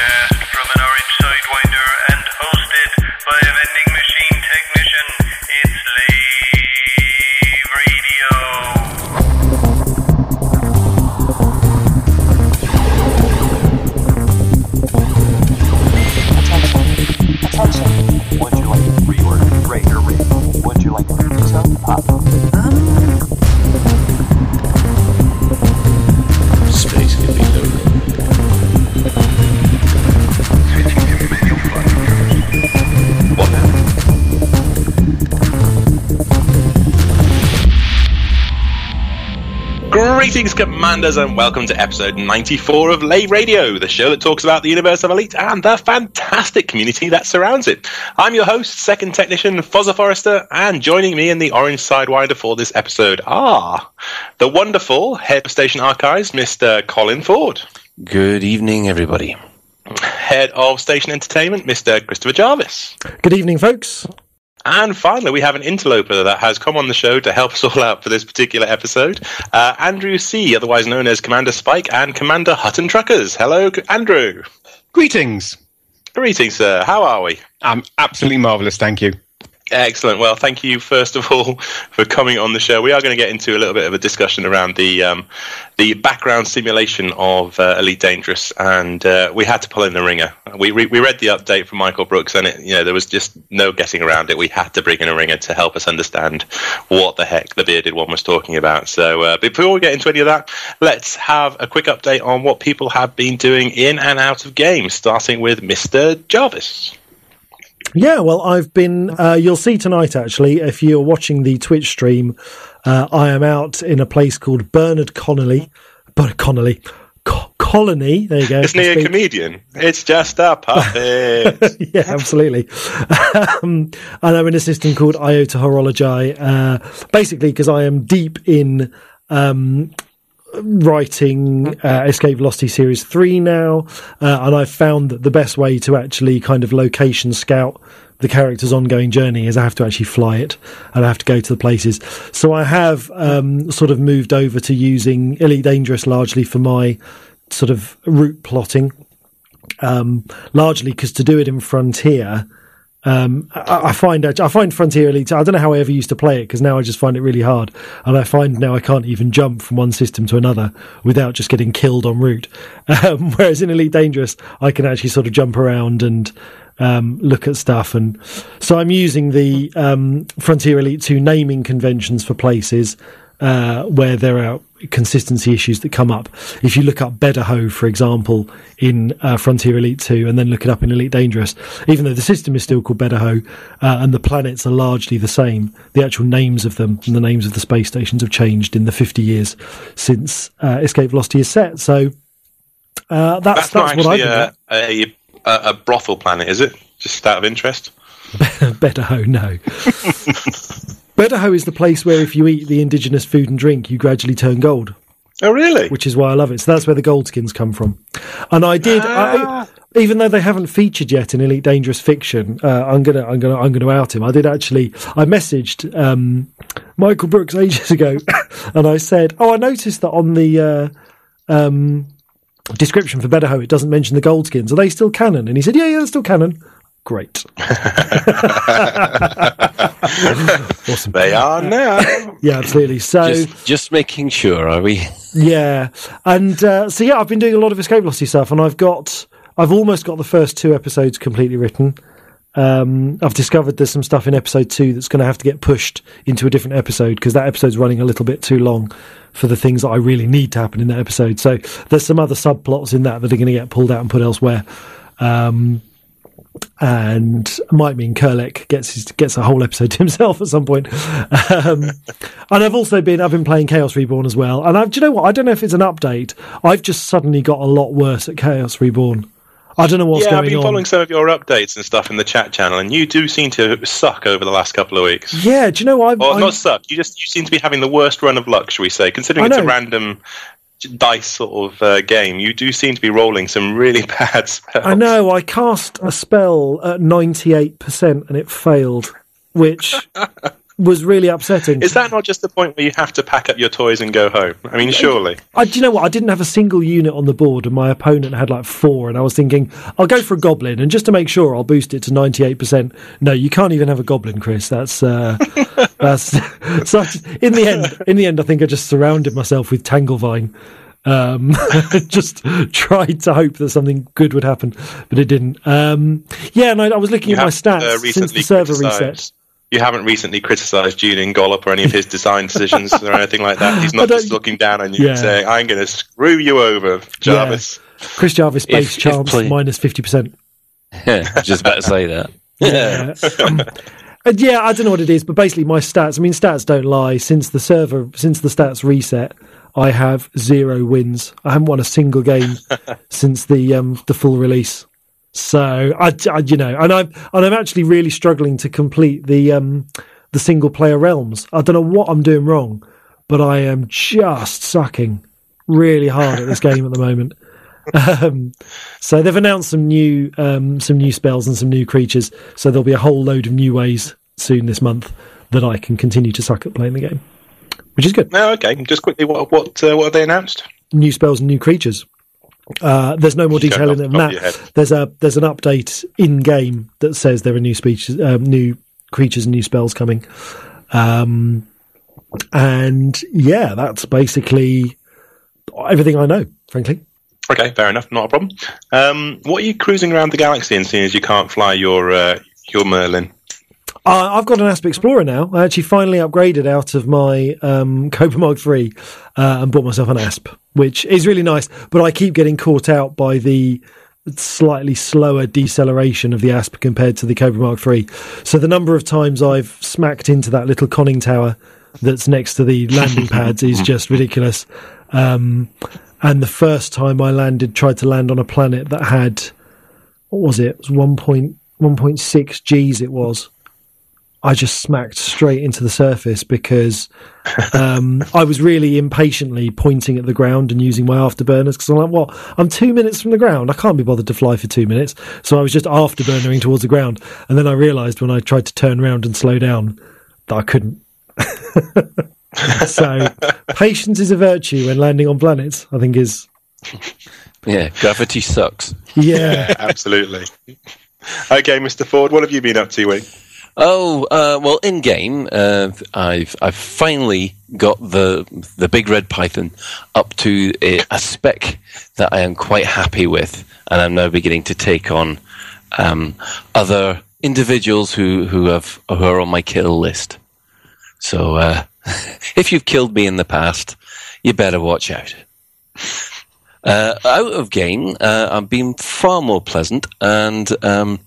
broadcast Greetings, Commanders, and welcome to episode 94 of Lave Radio, the show that talks about the universe of Elite and the fantastic community that surrounds it. I'm your host, second technician Fozza Forrester, and joining me in the orange sidewinder for this episode are the wonderful head of station archives, Mr. Colin Ford, Good evening, everybody. head of station entertainment, Mr. Christopher Jarvis. Good evening, folks. And finally, we have an interloper that has come on the show to help us all out for this particular episode. Uh, Andrew C., otherwise known as Commander Spike and Commander Hutton Truckers. Hello, Andrew. Greetings. Greetings, sir. How are we? I'm absolutely marvellous, thank you. Excellent. Well, thank you first of all for coming on the show. We are going to get into a little bit of a discussion around the um, the background simulation of uh, Elite Dangerous, and uh, we had to pull in the ringer. We, we we read the update from Michael Brookes, and it, you know there was just no getting around it. We had to bring in a ringer to help us understand what the heck the bearded one was talking about. So uh, before we get into any of that, let's have a quick update on what people have been doing in and out of games, starting with Mister Jarvis. Yeah, well, I've been. Uh, you'll see tonight, actually, if you're watching the Twitch stream. Uh, I am out in a place called Bernard Connolly. Bernard Connolly. Co- Colony. There you go. Isn't he a comedian? It's just a puppet. yeah, absolutely. um, and I'm in a system called IOTA Horologii, uh, basically because I am deep in um, writing uh, Escape Velocity Series 3 now, uh, and I've found that the best way to actually kind of location scout the character's ongoing journey is I have to actually fly it and I have to go to the places. So I have um, sort of moved over to using Elite Dangerous largely for my sort of route plotting um, largely because to do it in Frontier, um, I, I find I find Frontier Elite. I don't know how I ever used to play it because now I just find it really hard, and I find now I can't even jump from one system to another without just getting killed en route. Um, whereas in Elite Dangerous, I can actually sort of jump around and um, look at stuff, and so I'm using the um, Frontier Elite Two naming conventions for places uh, where there are consistency issues that come up. If you look up Bedaho, for example, in uh, Frontier Elite 2 and then look it up in Elite Dangerous, even though the system is still called Bedaho uh, and the planets are largely the same, the actual names of them and the names of the space stations have changed in the 50 years since uh, Escape Velocity is set. So uh, that's, That's, not that's, what a, a, a brothel planet, is it? Just out of interest. Bedaho, no. Bedaho is the place where if you eat the indigenous food and drink, you gradually turn gold. Oh, really? which is why I love it. So that's where the gold skins come from. And I did, I, even though they haven't featured yet in Elite Dangerous Fiction, uh, I'm gonna, I'm gonna, I'm gonna out him. I did actually. I messaged um, Michael Brookes ages ago, and I said, "Oh, I noticed that on the." Uh, um, description for Bedaho, it doesn't mention the gold skins. Are they still canon? And he said, Yeah, yeah, they're still canon. Great. awesome. They are now. Yeah, absolutely. So Just, just making sure, are we? Yeah, and uh, so yeah, I've been doing a lot of escape velocity stuff, and I've got, I've almost got the first two episodes completely written. Um, I've discovered there's some stuff in episode two that's going to have to get pushed into a different episode because that episode's running a little bit too long for the things that I really need to happen in that episode. So there's some other subplots in that that are going to get pulled out and put elsewhere. Um, and might mean Kurlek gets his, gets a whole episode to himself at some point. Um, and I've also been I've been playing Chaos Reborn as well. And I've, do you know what? I don't know if it's an update. I've just suddenly got a lot worse at Chaos Reborn. I don't know what's going on. yeah, I've been on. following some of your updates and stuff in the chat channel, and you do seem to suck over the last couple of weeks. Yeah, do you know I've, Well, I'm- not suck. You just you seem to be having the worst run of luck, shall we say? Considering it's a random dice sort of uh, game, you do seem to be rolling some really bad spells. I know I cast a spell at ninety eight percent and it failed, which was really upsetting. Is that not just the point where you have to pack up your toys and go home? I mean, surely. I, do you know what? I didn't have a single unit on the board, and my opponent had like four. And I was thinking, I'll go for a goblin, and just to make sure, I'll boost it to ninety-eight percent. No, you can't even have a goblin, Chris. That's uh, that's. so just- in the end, in the end, I think I just surrounded myself with Tanglevine. Um, just tried to hope that something good would happen, but it didn't. Um, yeah, and I, I was looking You at my stats uh, since recently the server criticised- reset. You haven't recently criticised Julian Gollop or any of his design decisions or anything like that. He's not just looking down on you Yeah. and saying, "I'm going to screw you over, Jarvis." Chris Jarvis base If- if chance play- minus fifty percent. Just about to say that. Yeah. And yeah, I don't know what it is, but basically my stats. I mean, stats don't lie. Since the server, since the stats reset, I have zero wins. I haven't won a single game since the um, the full release. So I, I- you know, and I'm and I'm actually really struggling to complete the um, the single player realms. I don't know what I'm doing wrong, but I am just sucking really hard at this game at the moment. Um, so they've announced some new um, some new spells and some new creatures. So there'll be a whole load of new ways soon this month that I can continue to suck at playing the game, which is good. No, okay. Just quickly, what what uh, what have they announced? New spells and new creatures. Uh, there's no more detail in the top of your that. There's a there's an update in game that says there are new speeches, um, new creatures and new spells coming. Um, and yeah, that's basically everything I know. Frankly, Okay, fair enough. Not a problem. Um, what are you cruising around the galaxy and seeing as you can't fly your uh, your Merlin? Uh, I've got an Asp Explorer now. I actually finally upgraded out of my um, Cobra Mark III uh, and bought myself an Asp, which is really nice. But I keep getting caught out by the slightly slower deceleration of the Asp compared to the Cobra Mark III. So the number of times I've smacked into that little conning tower that's next to the landing pads is just ridiculous. Um, and the first time I landed, tried to land on a planet that had what was it? It was 1.1.6 Gs. It was. I just smacked straight into the surface because um, I was really impatiently pointing at the ground and using my afterburners because I'm like, what? I'm two minutes from the ground. I can't be bothered to fly for two minutes. So I was just afterburnering towards the ground. And then I realized when I tried to turn around and slow down that I couldn't. so patience is a virtue when landing on planets, I think is, Yeah, gravity sucks. yeah. Absolutely. okay, Mr. Ford, what have you been up to, Wee? Oh uh, well, in game, uh, I've I've finally got the the big red python up to a, a spec that I am quite happy with, and I'm now beginning to take on um, other individuals who who have who are on my kill list. So uh, if you've killed me in the past, you better watch out. Uh, out of game, uh, I've been far more pleasant, and um,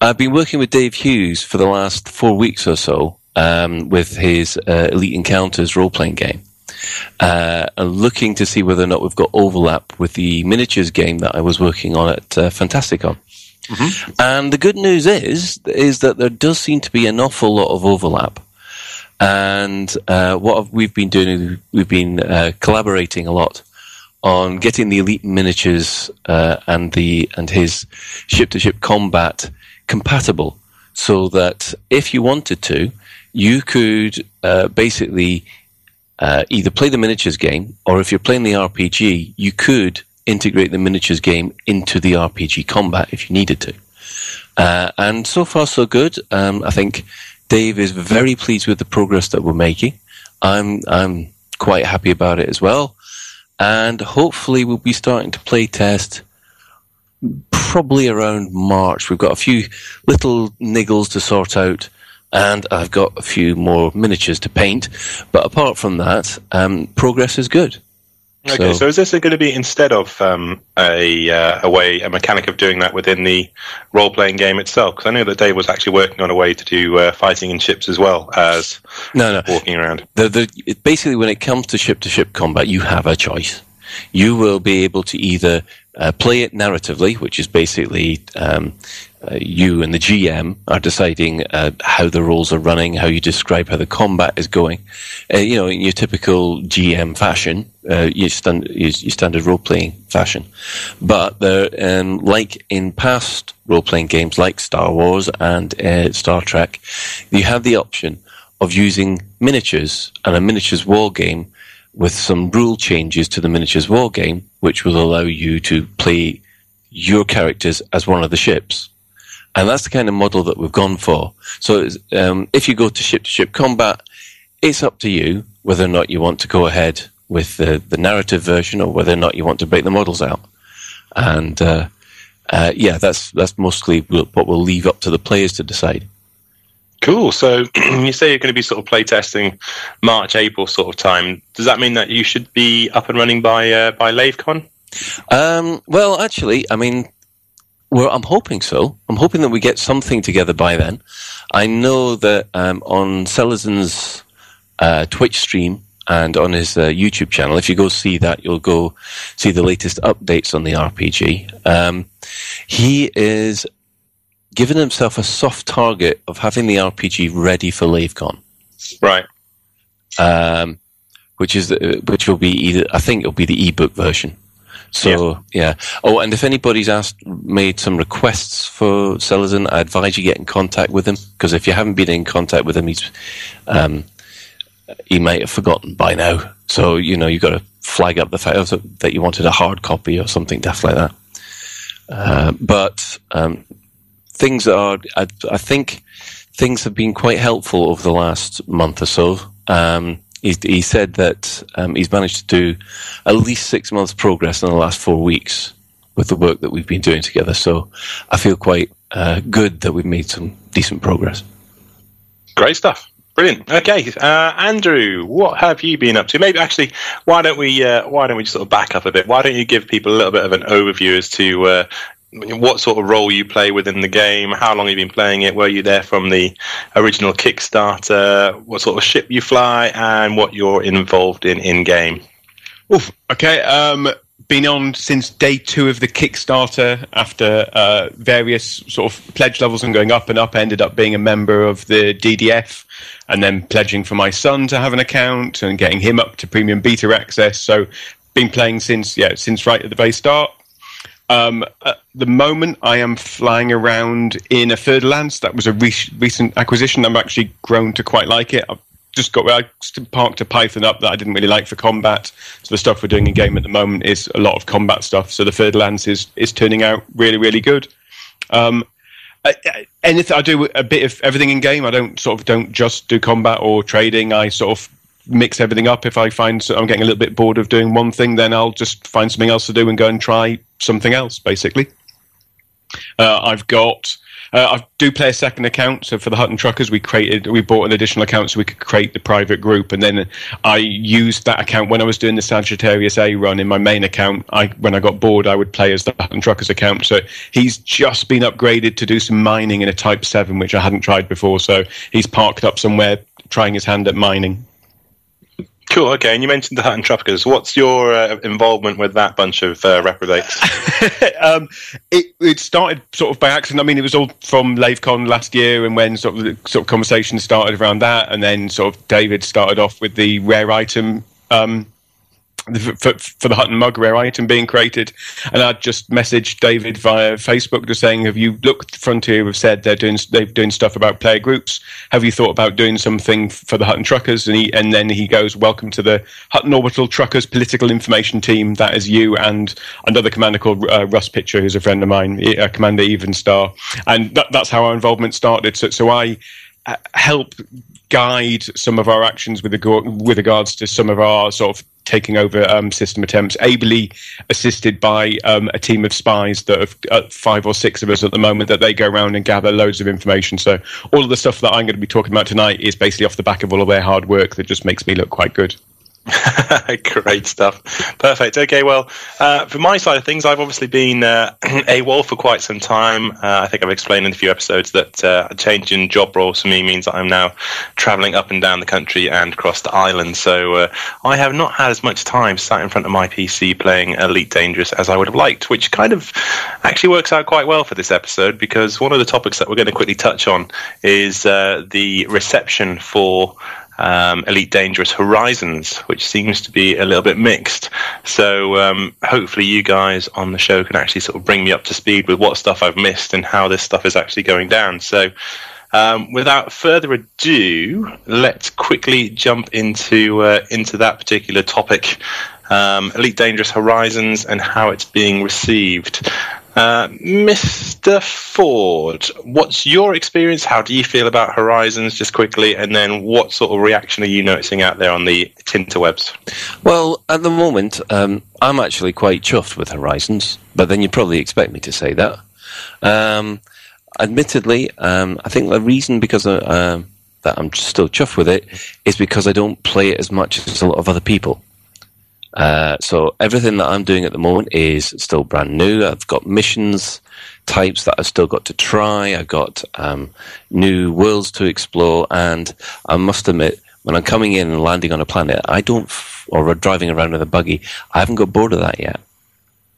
I've been working with Dave Hughes for the last four weeks or so um, with his uh, Elite Encounters role playing game. Uh, and looking to see whether or not we've got overlap with the miniatures game that I was working on at uh, Fantasticon. And the good news is is that there does seem to be an awful lot of overlap. And uh, what we've been doing, is we've been uh, collaborating a lot on getting the elite miniatures uh, and the and his ship to ship combat compatible, so that if you wanted to, you could uh, basically uh, either play the miniatures game, or if you're playing the RPG, you could integrate the miniatures game into the RPG combat if you needed to. Uh, and so far, so good. Um, I think Dave is very pleased with the progress that we're making. I'm I'm quite happy about it as well, and hopefully we'll be starting to play test probably around March. We've got a few little niggles to sort out, and I've got a few more miniatures to paint. But apart from that, um, progress is good. Okay, so, So- is this going to be instead of um, a uh, a way a mechanic of doing that within the role playing game itself? Because I know that Dave was actually working on a way to do uh, fighting in ships as well as No, no. walking around. The, the, basically, when it comes to ship to ship combat, you have a choice. You will be able to either uh, play it narratively, which is basically um, uh, you and the GM are deciding uh, how the roles are running, how you describe how the combat is going. Uh, you know, in your typical GM fashion, uh, your, stand, your, your standard role playing fashion. But um, like in past role playing games like Star Wars and uh, Star Trek, you have the option of using miniatures and a miniatures war game with some rule changes to the miniatures war game, which will allow you to play your characters as one of the ships. And that's the kind of model that we've gone for. So um, if you go to ship to ship combat, it's up to you whether or not you want to go ahead with the, the narrative version or whether or not you want to break the models out. And uh, uh, yeah, that's that's mostly what we'll leave up to the players to decide. Cool. So you say you're going to be sort of playtesting March, April sort of time. Does that mean that you should be up and running by uh, by LaveCon? Um, well, actually, I mean, well, I'm hoping so. I'm hoping that we get something together by then. I know that um, on Sellerson's uh, Twitch stream and on his uh, YouTube channel, if you go see that, you'll go see the latest updates on the RPG. Um, he is giving himself a soft target of having the RPG ready for LaveCon. Right. Um, which is uh, which will be either I think it'll be the ebook version. So yeah. Oh, and if anybody's asked, made some requests for Sellerson, I advise you get in contact with him because if you haven't been in contact with him, he's um, he might have forgotten by now. So you know you've got to flag up the fact that you wanted a hard copy or something deaf like that. Uh, but um, things are, I, I, think, things have been quite helpful over the last month or so. Um, he, he said that um, he's managed to do at least six months progress in the last four weeks with the work that we've been doing together. So I feel quite uh, good that we've made some decent progress. Great stuff. Brilliant. Okay, uh, Andrew, what have you been up to? Maybe actually, why don't we uh, why don't we just sort of back up a bit? Why don't you give people a little bit of an overview as to uh, what sort of role you play within the game, how long you've been playing it, were you there from the original Kickstarter, what sort of ship you fly, and what you're involved in in game. Oof, okay, um, been on since day two of the Kickstarter after uh, various sort of pledge levels and going up and up. Ended up being a member of the DDF and then pledging for my son to have an account and getting him up to premium beta access. So been playing since yeah since right at the very start. Um, at the moment, I am flying around in a Fer-de-Lance. That was a re- recent acquisition. I've actually grown to quite like it. I've just got I parked a Python up that I didn't really like for combat. So the stuff we're doing in game at the moment is a lot of combat stuff. So the Fer-de-Lance is is turning out really really good. Um, anything I do a bit of everything in game. I don't sort of don't just do combat or trading. I sort of mix everything up. If I find I'm getting a little bit bored of doing one thing, then I'll just find something else to do and go and try something else, basically. Uh, I've got. Uh, I do play a second account. So for the Hutton Truckers, we created, we bought an additional account so we could create the private group, and then I used that account when I was doing the Sagittarius A run in my main account. I when I got bored, I would play as the Hutton Truckers account. So he's just been upgraded to do some mining in a Type Seven, which I hadn't tried before. So he's parked up somewhere trying his hand at mining. Cool. Okay, and you mentioned the Hutton Traffickers. What's your uh, involvement with that bunch of uh, reprobates? um, it, it started sort of by accident. I mean, it was all from LaveCon last year, and when sort of sort of conversation started around that, and then sort of David started off with the rare item um, for, for the Hutton mug rare item being created, and I just messaged David via Facebook just saying, "Have you looked? Frontier have said they're doing they're doing stuff about player groups. Have you thought about doing something for the Hutton Truckers?" And he and then he goes, "Welcome to the Hutton Orbital Truckers political information team. That is you and another commander called uh, Russ Pitcher, who's a friend of mine, uh, Commander Evenstar, and that, that's how our involvement started. So, so I uh, help guide some of our actions with, with regards to some of our sort of taking over um, system attempts, ably assisted by um, a team of spies that have uh, five or six of us at the moment that they go around and gather loads of information. So all of the stuff that I'm going to be talking about tonight is basically off the back of all of their hard work that just makes me look quite good. Great stuff. Perfect. Okay, well, uh, my side of things, I've obviously been uh, AWOL for quite some time. Uh, I think I've explained in a few episodes that uh, a change in job roles for me means that I'm now travelling up and down the country and across the island. So uh, I have not had as much time sat in front of my PC playing Elite Dangerous as I would have liked, which kind of actually works out quite well for this episode because one of the topics that we're going to quickly touch on is uh, the reception for um, Elite Dangerous Horizons, which seems to be a little bit mixed. So um, hopefully, you guys on the show can actually sort of bring me up to speed with what stuff I've missed and how this stuff is actually going down. So. Um, without further ado, let's quickly jump into uh, into that particular topic, um, Elite Dangerous Horizons, and how it's being received. Uh, Mr. Ford, what's your experience? How do you feel about Horizons, just quickly? And then what sort of reaction are you noticing out there on the interwebs? Well, at the moment, um, I'm actually quite chuffed with Horizons, but then you'd probably expect me to say that. Um, admittedly, um, I think the reason because uh, um, that I'm still chuffed with it is because I don't play it as much as a lot of other people. Uh, so everything that I'm doing at the moment is still brand new. I've got missions types that I've still got to try. I've got um, new worlds to explore, and I must admit, when I'm coming in and landing on a planet, I don't, f- or driving around with a buggy, I haven't got bored of that yet.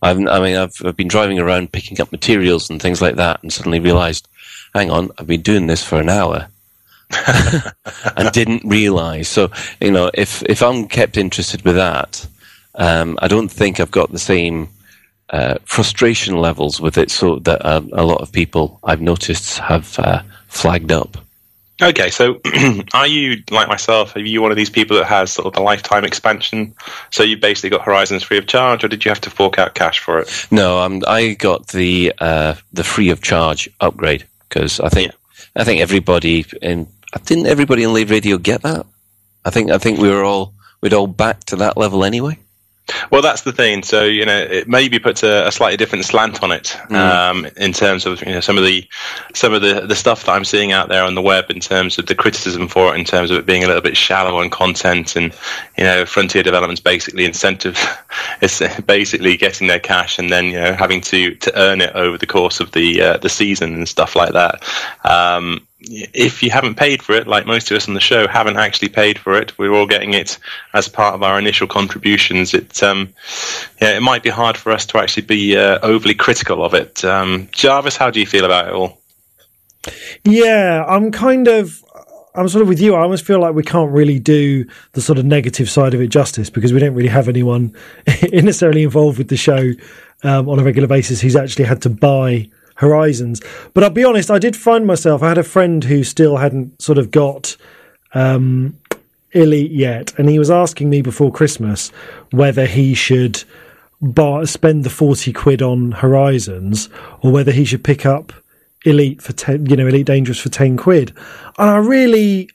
I've, I mean, I've, I've been driving around picking up materials and things like that, and suddenly realised, hang on, I've been doing this for an hour. and didn't realize. So, you know, if, if I'm kept interested with that, um, I don't think I've got the same uh, frustration levels with it, so that uh, a lot of people I've noticed have uh, flagged up. Okay, so are you like myself? Are you one of these people that has sort of the lifetime expansion? So you basically got Horizons free of charge, or did you have to fork out cash for it? No, um, I got the uh, the free of charge upgrade because I think I think everybody in didn't everybody in Lave Radio get that. I think I think we were all we'd all back to that level anyway. Well, that's the thing. So you know, it maybe puts a, a slightly different slant on it um, in terms of you know some of the some of the, the stuff that I'm seeing out there on the web in terms of the criticism for it, in terms of it being a little bit shallow on content, and you know, Frontier Development's basically incentive, it's basically getting their cash and then you know having to to earn it over the course of the uh, the season and stuff like that. Um, if you haven't paid for it, like most of us on the show haven't actually paid for it, we're all getting it as part of our initial contributions. It, um, yeah, it might be hard for us to actually be uh, overly critical of it. Um, Jarvis, how do you feel about it all? Yeah, I'm kind of. I'm sort of with you. I almost feel like we can't really do the sort of negative side of it justice because we don't really have anyone necessarily involved with the show um, on a regular basis who's actually had to buy Horizons. But I'll be honest, I did find myself. I had a friend who still hadn't sort of got um, Elite yet, and he was asking me before Christmas whether he should buy, spend the forty quid on Horizons or whether he should pick up Elite for ten, you know, Elite Dangerous for ten quid. And I really,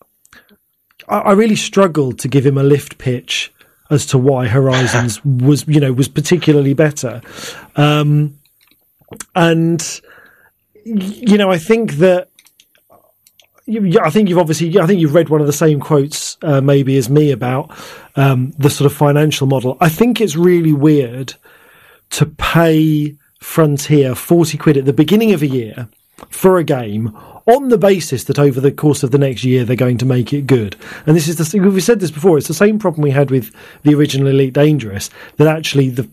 I, I really struggled to give him a lift pitch as to why Horizons was, you know, was particularly better. Um, and you know, I think that I think you've obviously, I think you've read one of the same quotes, uh, maybe as me about um, the sort of financial model. I think it's really weird to pay Frontier forty quid at the beginning of a year for a game on the basis that over the course of the next year they're going to make it good. And this is the we've said this before. It's the same problem we had with the original Elite Dangerous that actually the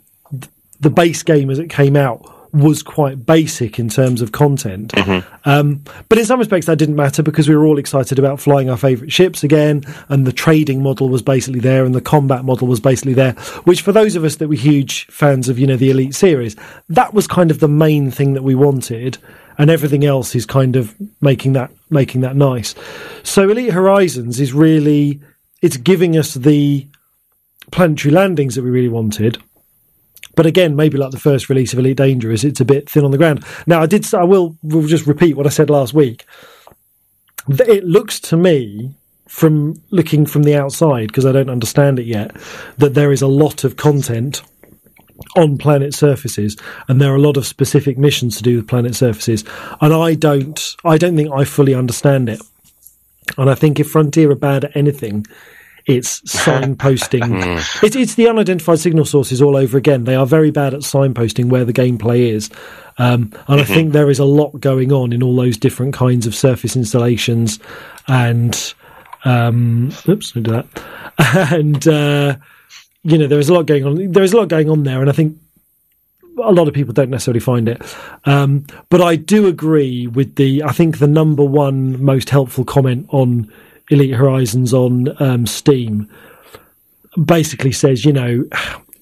the base game as it came out was quite basic in terms of content. Mm-hmm. Um, but in some respects, that didn't matter because we were all excited about flying our favourite ships again, and the trading model was basically there, and the combat model was basically there. Which, for those of us that were huge fans of, you know, the Elite series, that was kind of the main thing that we wanted, and everything else is kind of making that making that nice. So, Elite Horizons is really it's giving us the planetary landings that we really wanted but again, maybe like the first release of Elite Dangerous, it's a bit thin on the ground. Now, I did. I will, will just repeat what I said last week. It looks to me, from looking from the outside, because I don't understand it yet, that there is a lot of content on planet surfaces, and there are a lot of specific missions to do with planet surfaces. And I don't, I don't think I fully understand it. And I think if Frontier are bad at anything, It's signposting. it's, it's the unidentified signal sources all over again. They are very bad at signposting where the gameplay is. Um, and I think there is a lot going on in all those different kinds of surface installations and um, oops, I do that. And uh, you know, there is a lot going on. There is a lot going on there, and I think a lot of people don't necessarily find it. Um, but I do agree with the. I think the number one most helpful comment on Elite Horizons on um, Steam basically says, you know,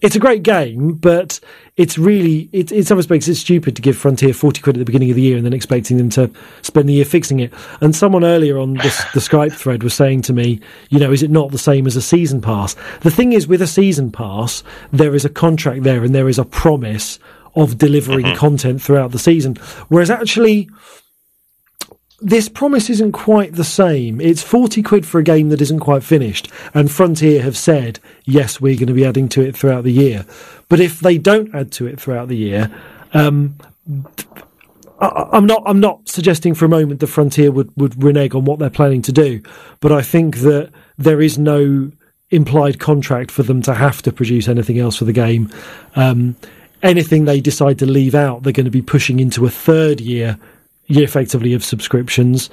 it's a great game, but it's really it, in some respects it's stupid to give Frontier forty quid at the beginning of the year and then expecting them to spend the year fixing it. And someone earlier on this, the Skype thread was saying to me, you know, is it not the same as a season pass? The thing is, with a season pass, there is a contract there and there is a promise of delivering content throughout the season. Whereas actually, this promise isn't quite the same. It's 40 quid for a game that isn't quite finished. And Frontier have said, yes, we're going to be adding to it throughout the year. But if they don't add to it throughout the year, um, I, I'm not. I'm not suggesting for a moment that Frontier would would renege on what they're planning to do, but I think that there is no implied contract for them to have to produce anything else for the game. Um, anything they decide to leave out, they're going to be pushing into a third year effectively of subscriptions.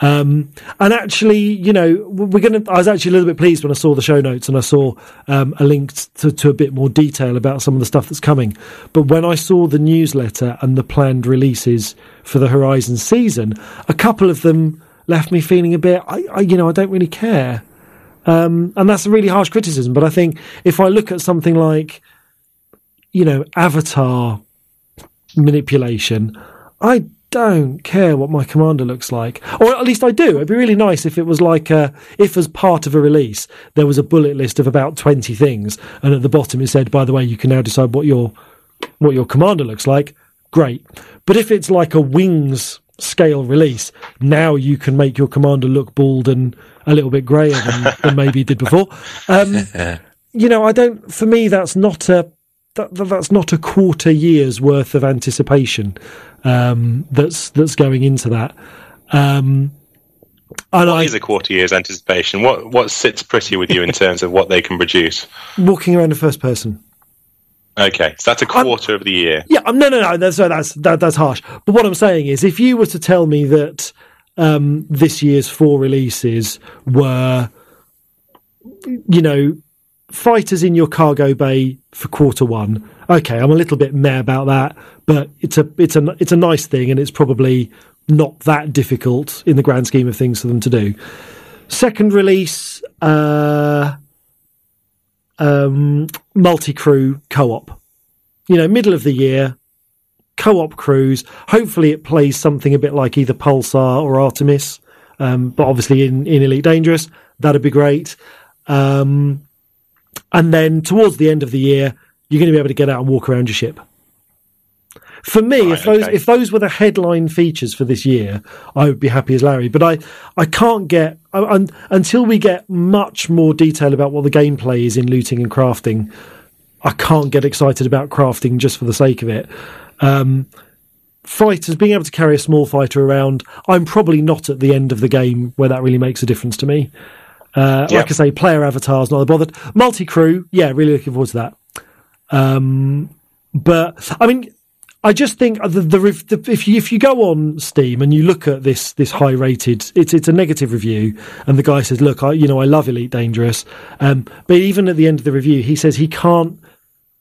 Um, and actually, you know, we're going to. I was actually a little bit pleased when I saw the show notes and I saw um, a link to, to a bit more detail about some of the stuff that's coming. But when I saw the newsletter and the planned releases for the Horizon season, a couple of them left me feeling a bit. I, I you know, I don't really care. Um, and that's a really harsh criticism. But I think if I look at something like, you know, Avatar manipulation, I don't care what my commander looks like, or at least I do. It'd be really nice if it was like a, if as part of a release there was a bullet list of about twenty things, and at the bottom it said, "By the way, you can now decide what your what your commander looks like." Great, but if it's like a wings scale release, now you can make your commander look bald and a little bit grayer than, than maybe he did before. Um, you know, I don't. For me, that's not a that, that- that's not a quarter year's worth of anticipation um, that's that's going into that. Um, and I, What is a quarter year's anticipation? What what sits pretty with you in terms of what they can produce? walking around in first person. Okay, so that's a quarter of the year. Yeah, um, no, no, no. That's that's that, that's harsh. But what I'm saying is, if you were to tell me that um, this year's four releases were, you know, fighters in your cargo bay for quarter one, okay, I'm a little bit meh about that, but it's a it's a it's a nice thing, and it's probably not that difficult in the grand scheme of things for them to do. Second release, uh, um, multi crew co op you know, middle of the year, co-op cruise. Hopefully, it plays something a bit like either Pulsar or Artemis, um, but obviously in, in Elite Dangerous, that'd be great. Um, and then towards the end of the year, you're going to be able to get out and walk around your ship. For me, Right, if those okay. if those were the headline features for this year, I would be happy as Larry. But I, I can't get I, until we get much more detail about what the gameplay is in looting and crafting. I can't get excited about crafting just for the sake of it. Um, fighters being able to carry a small fighter around, I'm probably not at the end of the game where that really makes a difference to me. Uh, Yeah. Like I say, player avatars not bothered. Multi crew, yeah, really looking forward to that. Um, but I mean, I just think the, the, the if you if you go on Steam and you look at this this high rated, it's it's a negative review, and the guy says, "Look, I you know I love Elite Dangerous," um, but even at the end of the review, he says he can't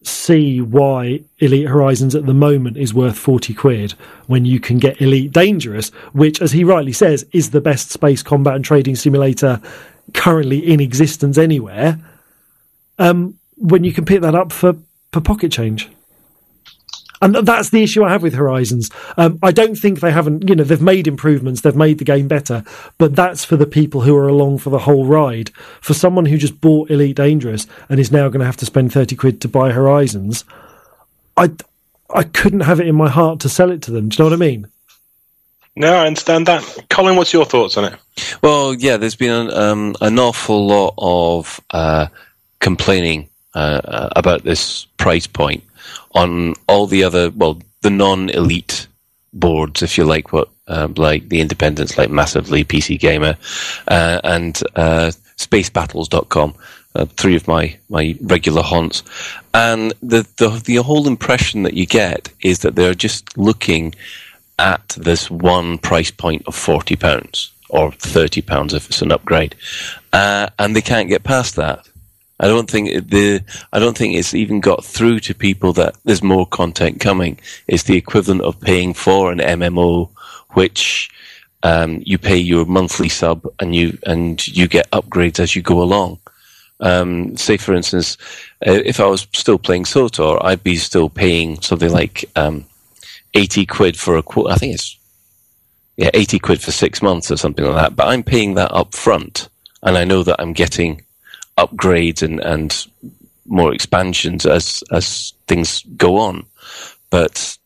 see why Elite Horizons at the moment is worth 40 quid when you can get Elite Dangerous, which, as he rightly says, is the best space combat and trading simulator currently in existence anywhere. Um, when you can pick that up for, for pocket change. And that's the issue I have with Horizons. Um, I don't think they haven't, you know, they've made improvements, they've made the game better, but that's for the people who are along for the whole ride. For someone who just bought Elite Dangerous and is now going to have to spend 30 quid to buy Horizons, I, I couldn't have it in my heart to sell it to them. Do you know what I mean? No, I understand that. Colin, what's your thoughts on it? Well, yeah, there's been an, um, an awful lot of uh, complaining uh, uh, about this price point on all the other, well, the non-elite boards, if you like, what um, like the independents, like Massively, PC Gamer, uh, and uh, spacebattles.com, uh, three of my, my regular haunts. And the, the, the whole impression that you get is that they're just looking at this one price point of £40 or £30 if it's an upgrade. Uh, and they can't get past that. I don't think the I don't think it's even got through to people that there's more content coming. It's the equivalent of paying for an MMO, which um, you pay your monthly sub and you and you get upgrades as you go along. Um, say, for instance, uh, if I was still playing SWTOR, I'd be still paying something like um, eighty quid for a quote. I think it's yeah, eighty quid for six months or something like that. But I'm paying that up front, and I know that I'm getting upgrades and, and more expansions as as things go on. But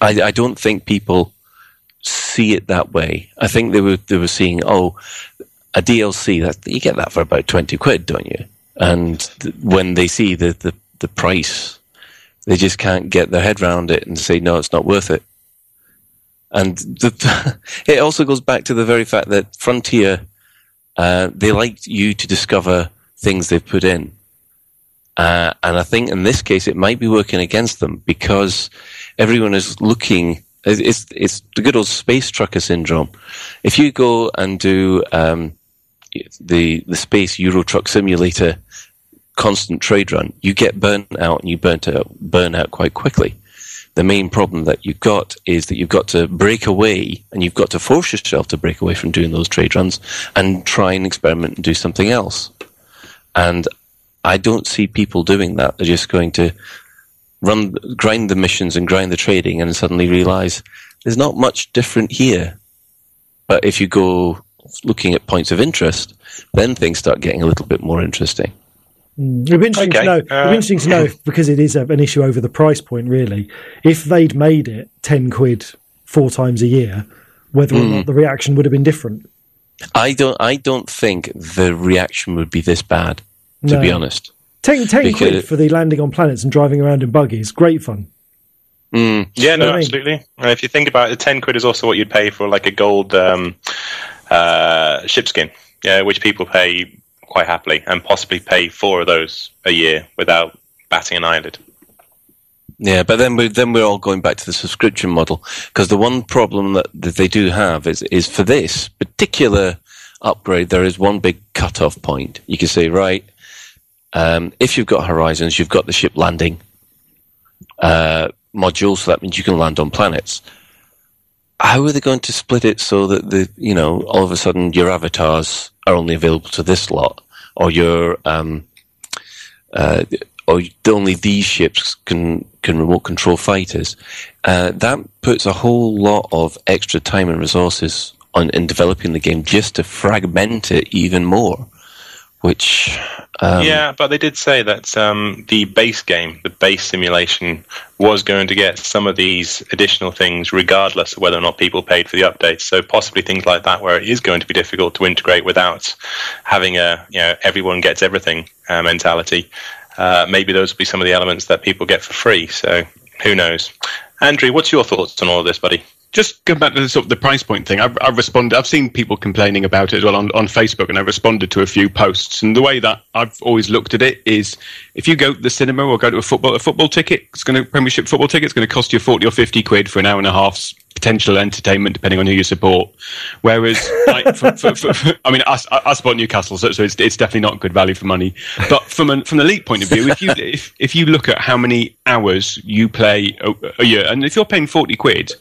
I, I don't think people see it that way. I think they were they were seeing oh a DLC that you get that for about twenty quid, don't you? And th- when they see the, the the price, they just can't get their head around it and say no, it's not worth it. And the, it also goes back to the very fact that Frontier uh, they like you to discover things they've put in. Uh, and I think in this case, it might be working against them because everyone is looking. It's, it's, the good old space trucker syndrome. If you go and do um, the the space Euro Truck Simulator constant trade run, you get burnt out and you burnt out, burn out quite quickly. The main problem that you've got is that you've got to break away and you've got to force yourself to break away from doing those trade runs and try and experiment and do something else. And I don't see people doing that. They're just going to run, grind the missions and grind the trading and suddenly realize there's not much different here. But if you go looking at points of interest, then things start getting a little bit more interesting. It'd be interesting Okay, to know. it'd uh, be interesting to know if, because it is a, an issue over the price point. Really, if they'd made it ten quid four times a year, whether or Hmm. not the reaction would have been different. I don't, I don't think the reaction would be this bad, to No. be honest. Ten, 10 Because- quid for the landing on planets and driving around in buggies, great fun. Mm, Yeah, no, I mean- absolutely. And if you think about it, ten quid is also what you'd pay for like a gold um, uh, ship skin, yeah, which people pay quite happily, and possibly pay four of those a year without batting an eyelid. Yeah, but then we're then we're all going back to the subscription model because the one problem that, that they do have is is for this particular upgrade there is one big cut-off point. You can say right, um, if you've got Horizons, you've got the ship landing uh, module, so that means you can land on planets. How are they going to split it so that the you know all of a sudden your avatars are only available to this lot, or your um, uh, or only these ships can can remote control fighters. Uh, that puts a whole lot of extra time and resources on in developing the game just to fragment it even more. Which um, yeah, but they did say that um, the base game, the base simulation, was going to get some of these additional things, regardless of whether or not people paid for the updates. So possibly things like that, where it is going to be difficult to integrate without having a you know everyone gets everything uh, mentality. Uh, maybe those will be some of the elements that people get for free. So who knows? Andrew, what's your thoughts on all of this, buddy? Just go back to the sort of the price point thing. I've, I've responded. I've seen people complaining about it as well on, on Facebook, and I've responded to a few posts. And the way that I've always looked at it is, if you go to the cinema or go to a football a football ticket, it's going to Premiership football ticket. It's going to cost you forty or fifty quid for an hour and a half's potential entertainment, depending on who you support. Whereas, like, for, for, for, for- I mean, I, I support Newcastle, so, so it's, it's definitely not good value for money. But from an, from the league point of view, if you if, if you look at how many hours you play a, a year, and if you're paying forty quid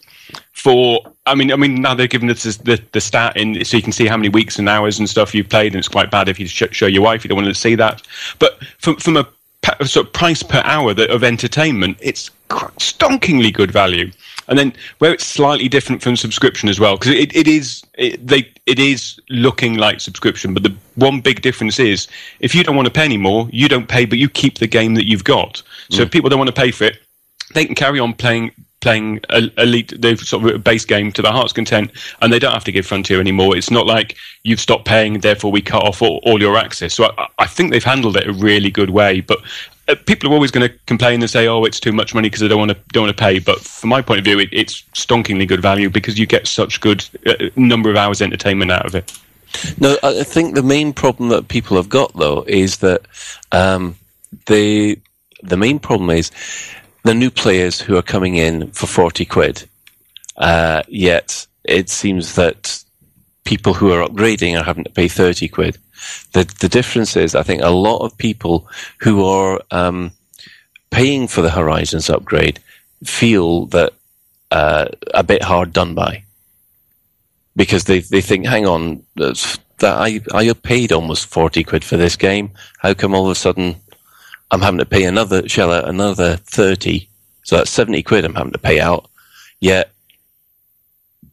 for I mean I mean now they're giving us this, the the stat in so you can see how many weeks and hours and stuff you've played and it's quite bad if you sh- show your wife you don't want to see that. But from from a sort of price per hour that, of entertainment it's stonkingly good value. And then where it's slightly different from subscription as well because it, it is it, they it is looking like subscription but the one big difference is if you don't want to pay anymore you don't pay but you keep the game that you've got. So hmm. if people don't want to pay for it they can carry on playing playing a- elite the sort of base game to their heart's content and they don't have to give frontier anymore. It's not like you've stopped paying therefore we cut off all, all your access. So I, I think they've handled it a really good way but uh, people are always going to complain and say oh it's too much money because they don't want to don't want to pay. But from my point of view it, it's stonkingly good value because you get such good uh, number of hours entertainment out of it. No, I I think the main problem that people have got though is that um, the the main problem is the new players who are coming in for forty quid. Uh, yet it seems that people who are upgrading are having to pay thirty quid. The the difference is, I think, a lot of people who are um, paying for the Horizons upgrade feel that uh, a bit hard done by because they they think, hang on, that I I paid almost forty quid for this game. How come all of a sudden I'm having to pay another shell out another thirty? So that's seventy quid I'm having to pay out. Yet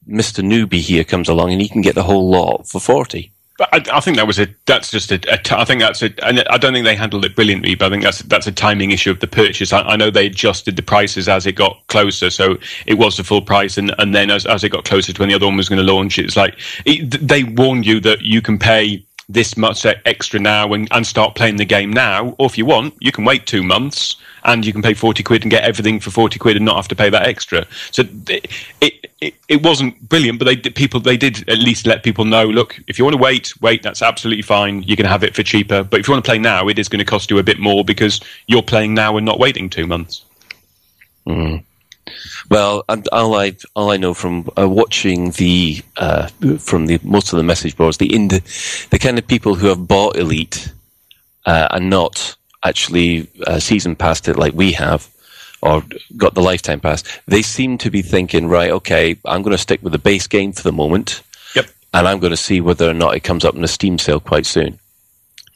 Mister Newbie here comes along and he can get the whole lot for forty. But I, I think that was a. That's just a. a t- I think that's a. And I don't think they handled it brilliantly, but I think that's that's a timing issue of the purchase. I, I know they adjusted the prices as it got closer, so it was the full price, and and then as as it got closer to when the other one was going to launch, it's like it, they warned you that you can pay this much extra now and, and start playing the game now, or if you want, you can wait two months and you can pay forty quid and get everything for forty quid and not have to pay that extra. So it it, it, wasn't brilliant, but they people they did at least let people know. Look, if you want to wait, wait. That's absolutely fine. You can have it for cheaper. But if you want to play now, it is going to cost you a bit more because you're playing now and not waiting two months. Mm. Well, and all I all I know from uh, watching the uh, from the most of the message boards, the in the, the kind of people who have bought Elite uh, and not actually uh, season passed it like we have, or got the lifetime pass, they seem to be thinking, right, okay, I'm going to stick with the base game for the moment, Yep. and I'm going to see whether or not it comes up in a Steam sale quite soon.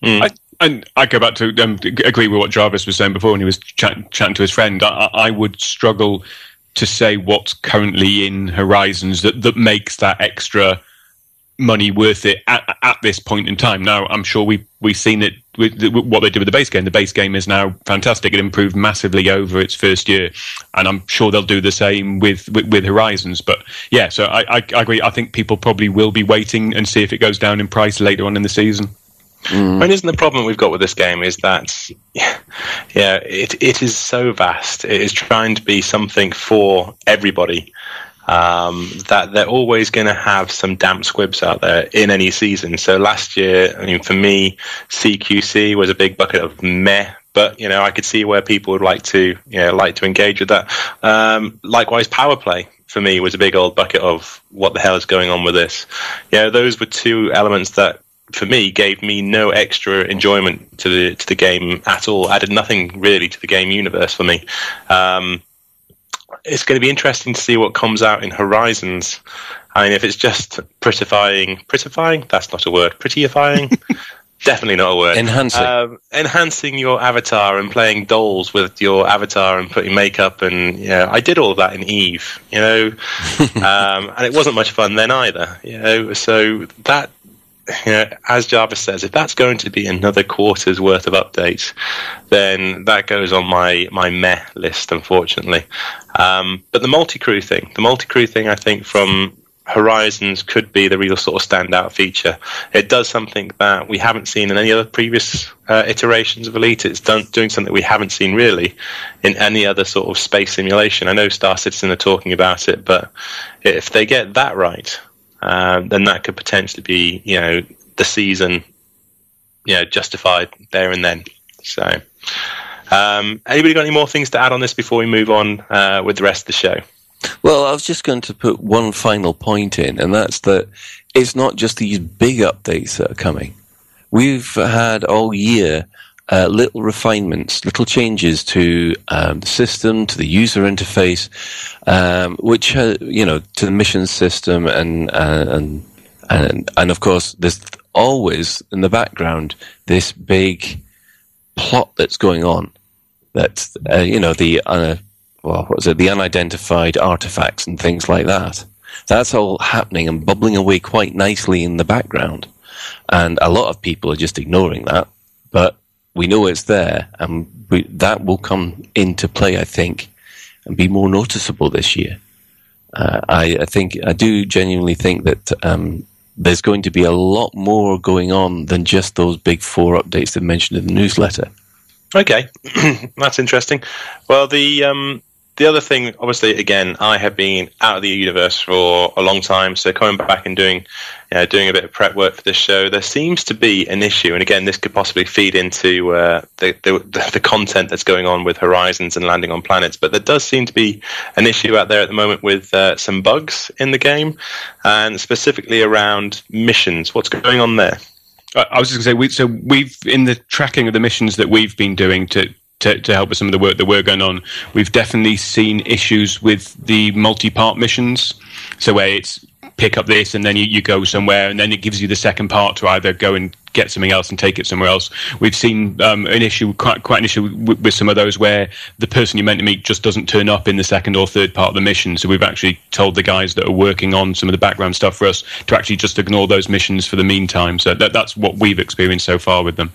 I, and I go back to um, agree with what Jarvis was saying before when he was chat, chatting to his friend. I, I would struggle to say what's currently in Horizons that, that makes that extra money worth it at, at this point in time. Now, I'm sure we we've seen it with the, what they did with the base game. The base game is now fantastic. It improved massively over its first year, and I'm sure they'll do the same with with, with Horizons. But yeah, so I, I, I agree. I think people probably will be waiting and see if it goes down in price later on in the season. I mean, isn't the problem we've got with this game is that, yeah, it it is so vast. It is trying to be something for everybody. Um, that they're always going to have some damp squibs out there in any season. So last year, I mean, for me, CQC was a big bucket of meh. But you know, I could see where people would like to, you know, like to engage with that. Um, likewise, power play for me was a big old bucket of what the hell is going on with this. Know, those were two elements that for me gave me no extra enjoyment to the to the game at all. Added nothing really to the game universe for me. Um, it's going to be interesting to see what comes out in Horizons. I mean, if it's just prettifying, prettifying, that's not a word. Prettyifying, definitely not a word. Enhancing. Um, enhancing your avatar and playing dolls with your avatar and putting makeup and yeah, I did all of that in Eve, you know, um, and it wasn't much fun then either, you know. So that you know, as Jarvis says, if that's going to be another quarter's worth of updates, then that goes on my, my meh list, unfortunately. Um, but the multi crew thing, the multi crew thing, I think from Horizons could be the real sort of standout feature. It does something that we haven't seen in any other previous uh, iterations of Elite. It's done, doing something we haven't seen really in any other sort of space simulation. I know Star Citizen are talking about it, but if they get that right, um, then that could potentially be, you know, the season, you know, justified there and then. So, um, anybody got any more things to add on this before we move on uh, with the rest of the show? Well, I was just going to put one final point in, and that's that it's not just these big updates that are coming. We've had all year uh, little refinements, little changes to um, the system, to the user interface, um, which uh, you know to the mission system, and uh, and and and of course there's always in the background this big plot that's going on. That uh, you know the uh, well, what was it? The unidentified artifacts and things like that. That's all happening and bubbling away quite nicely in the background, and a lot of people are just ignoring that. But we know it's there, and we, that will come into play, I think, and be more noticeable this year. Uh, I, I think I do genuinely think that um, there's going to be a lot more going on than just those big four updates that mentioned in the newsletter. Okay, that's interesting. Well, the um, the other thing, obviously, again, I have been out of the universe for a long time, so coming back and doing, you know, doing a bit of prep work for this show, there seems to be an issue, and again, this could possibly feed into uh, the, the the content that's going on with Horizons and landing on planets. But there does seem to be an issue out there at the moment with uh, some bugs in the game, and specifically around missions. What's going on there? I was just going to say, we, so we've in the tracking of the missions that we've been doing to, to to help with some of the work that we're going on, we've definitely seen issues with the multi-part missions. So where it's pick up this and then you, you go somewhere and then it gives you the second part to either go and get something else and take it somewhere else. We've seen um, an issue, quite quite an issue with, with some of those where the person you're meant to meet just doesn't turn up in the second or third part of the mission. So we've actually told the guys that are working on some of the background stuff for us to actually just ignore those missions for the meantime. So that, that's what we've experienced so far with them.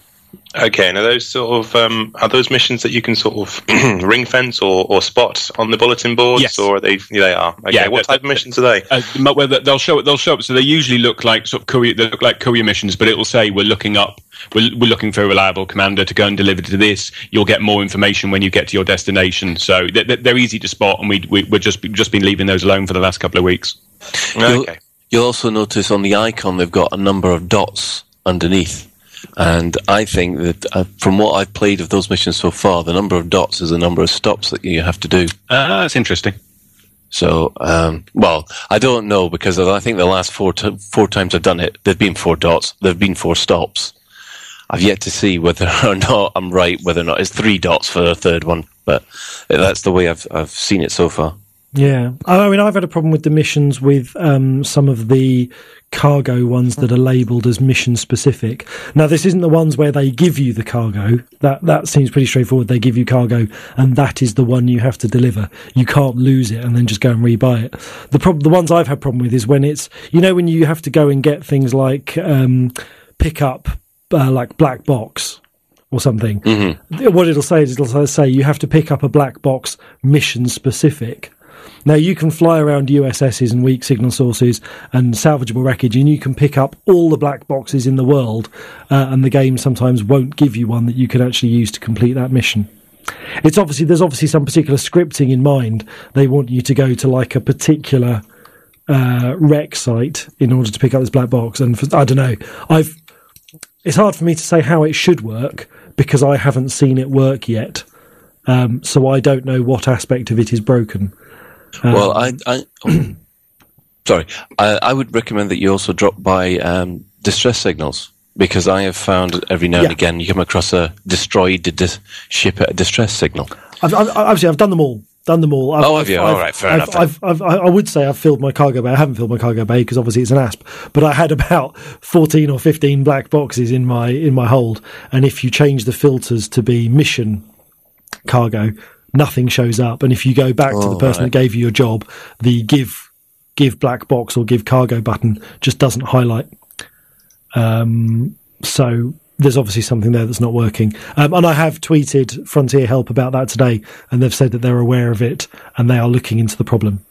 Okay, and are those sort of um, are those missions that you can sort of ring fence or, or spot on the bulletin boards, Yes. or are they? Yeah, they are. Okay, Yeah, what type of missions are they? Uh, well, they'll show it. They'll show up. So they usually look like sort of courier. They look like courier missions, but it'll say we're looking up. We're, we're looking for a reliable commander to go and deliver to this. You'll get more information when you get to your destination. So they- they- they're easy to spot, and we, we we're just just been leaving those alone for the last couple of weeks. You'll, Okay, you'll also notice on the icon they've got a number of dots underneath. And I think that uh, from what I've played of those missions so far, the number of dots is the number of stops that you have to do. Ah, that's interesting. So, um, well, I don't know because I think the last four t- four times I've done it, there've been four dots, there've been four stops. I've yet to see whether or not I'm right, whether or not it's three dots for a third one, but that's the way I've I've seen it so far. Yeah, I mean, I've had a problem with the missions with um, some of the cargo ones that are labelled as mission specific. Now, this isn't the ones where they give you the cargo. That that seems pretty straightforward. They give you cargo, and that is the one you have to deliver. You can't lose it and then just go and rebuy it. The prob- the ones I've had problem with is when it's you know when you have to go and get things like um, pick up uh, like black box or something. What it'll say is it'll say you have to pick up a black box mission specific. Now you can fly around USSs and weak signal sources and salvageable wreckage, and you can pick up all the black boxes in the world, uh, and the game sometimes won't give you one that you can actually use to complete that mission. It's obviously there's obviously some particular scripting in mind. They want you to go to like a particular uh, wreck site in order to pick up this black box, and for, I don't know. I've it's hard for me to say how it should work because I haven't seen it work yet. Um, so I don't know what aspect of it is broken. Well, I, I sorry, I, I would recommend that you also drop by um, distress signals because I have found every now and Yeah. again you come across a destroyed dis- ship at a distress signal. I've, I've, obviously, I've done them all. Done them all. I've, Oh, have you? I've, All fair I've, enough. I've, I've, I I would say I've filled my cargo bay. I haven't filled my cargo bay because obviously it's an asp. But I had about fourteen or fifteen black boxes in my in my hold, and if you change the filters to be mission cargo, nothing shows up. And if you go back to the Oh, person right. that gave you your job, the give give black box or give cargo button just doesn't highlight. Um, so there's obviously something there that's not working. Um, and I have tweeted Frontier Help about that today, and they've said that they're aware of it and they are looking into the problem.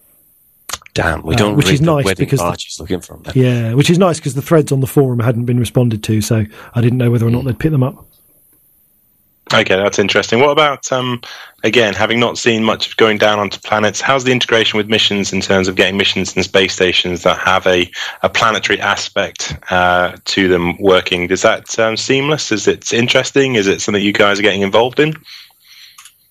Damn, we Uh, don't which is nice because the- looking. Yeah, which is nice because the threads on the forum hadn't been responded to, so I didn't know whether or not they'd pick them up. Okay, that's interesting. What about um, again, having not seen much of going down onto planets? How's the integration with missions in terms of getting missions and space stations that have a, a planetary aspect uh, to them working? Is that um, seamless? Is it interesting? Is it something you guys are getting involved in?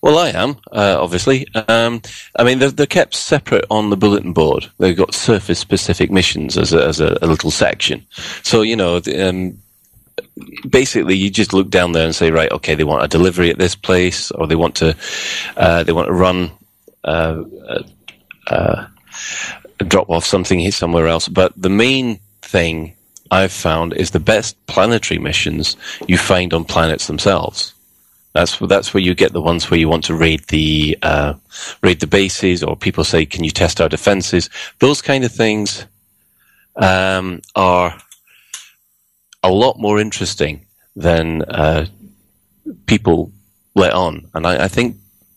Well, I am uh, obviously. Um, I mean, they're, they're kept separate on the bulletin board. They've got surface-specific missions as a, as a, a little section. So you know, the, um, basically, you just look down there and say, right, okay, they want a delivery at this place, or they want to uh, they want to run uh, uh, uh, drop off something here somewhere else. But the main thing I've found is the best planetary missions you find on planets themselves. That's that's where you get the ones where you want to raid the uh, raid the bases, or people say, "Can you test our defenses?" Those kind of things um, are a lot more interesting than uh, people let on, and I, I think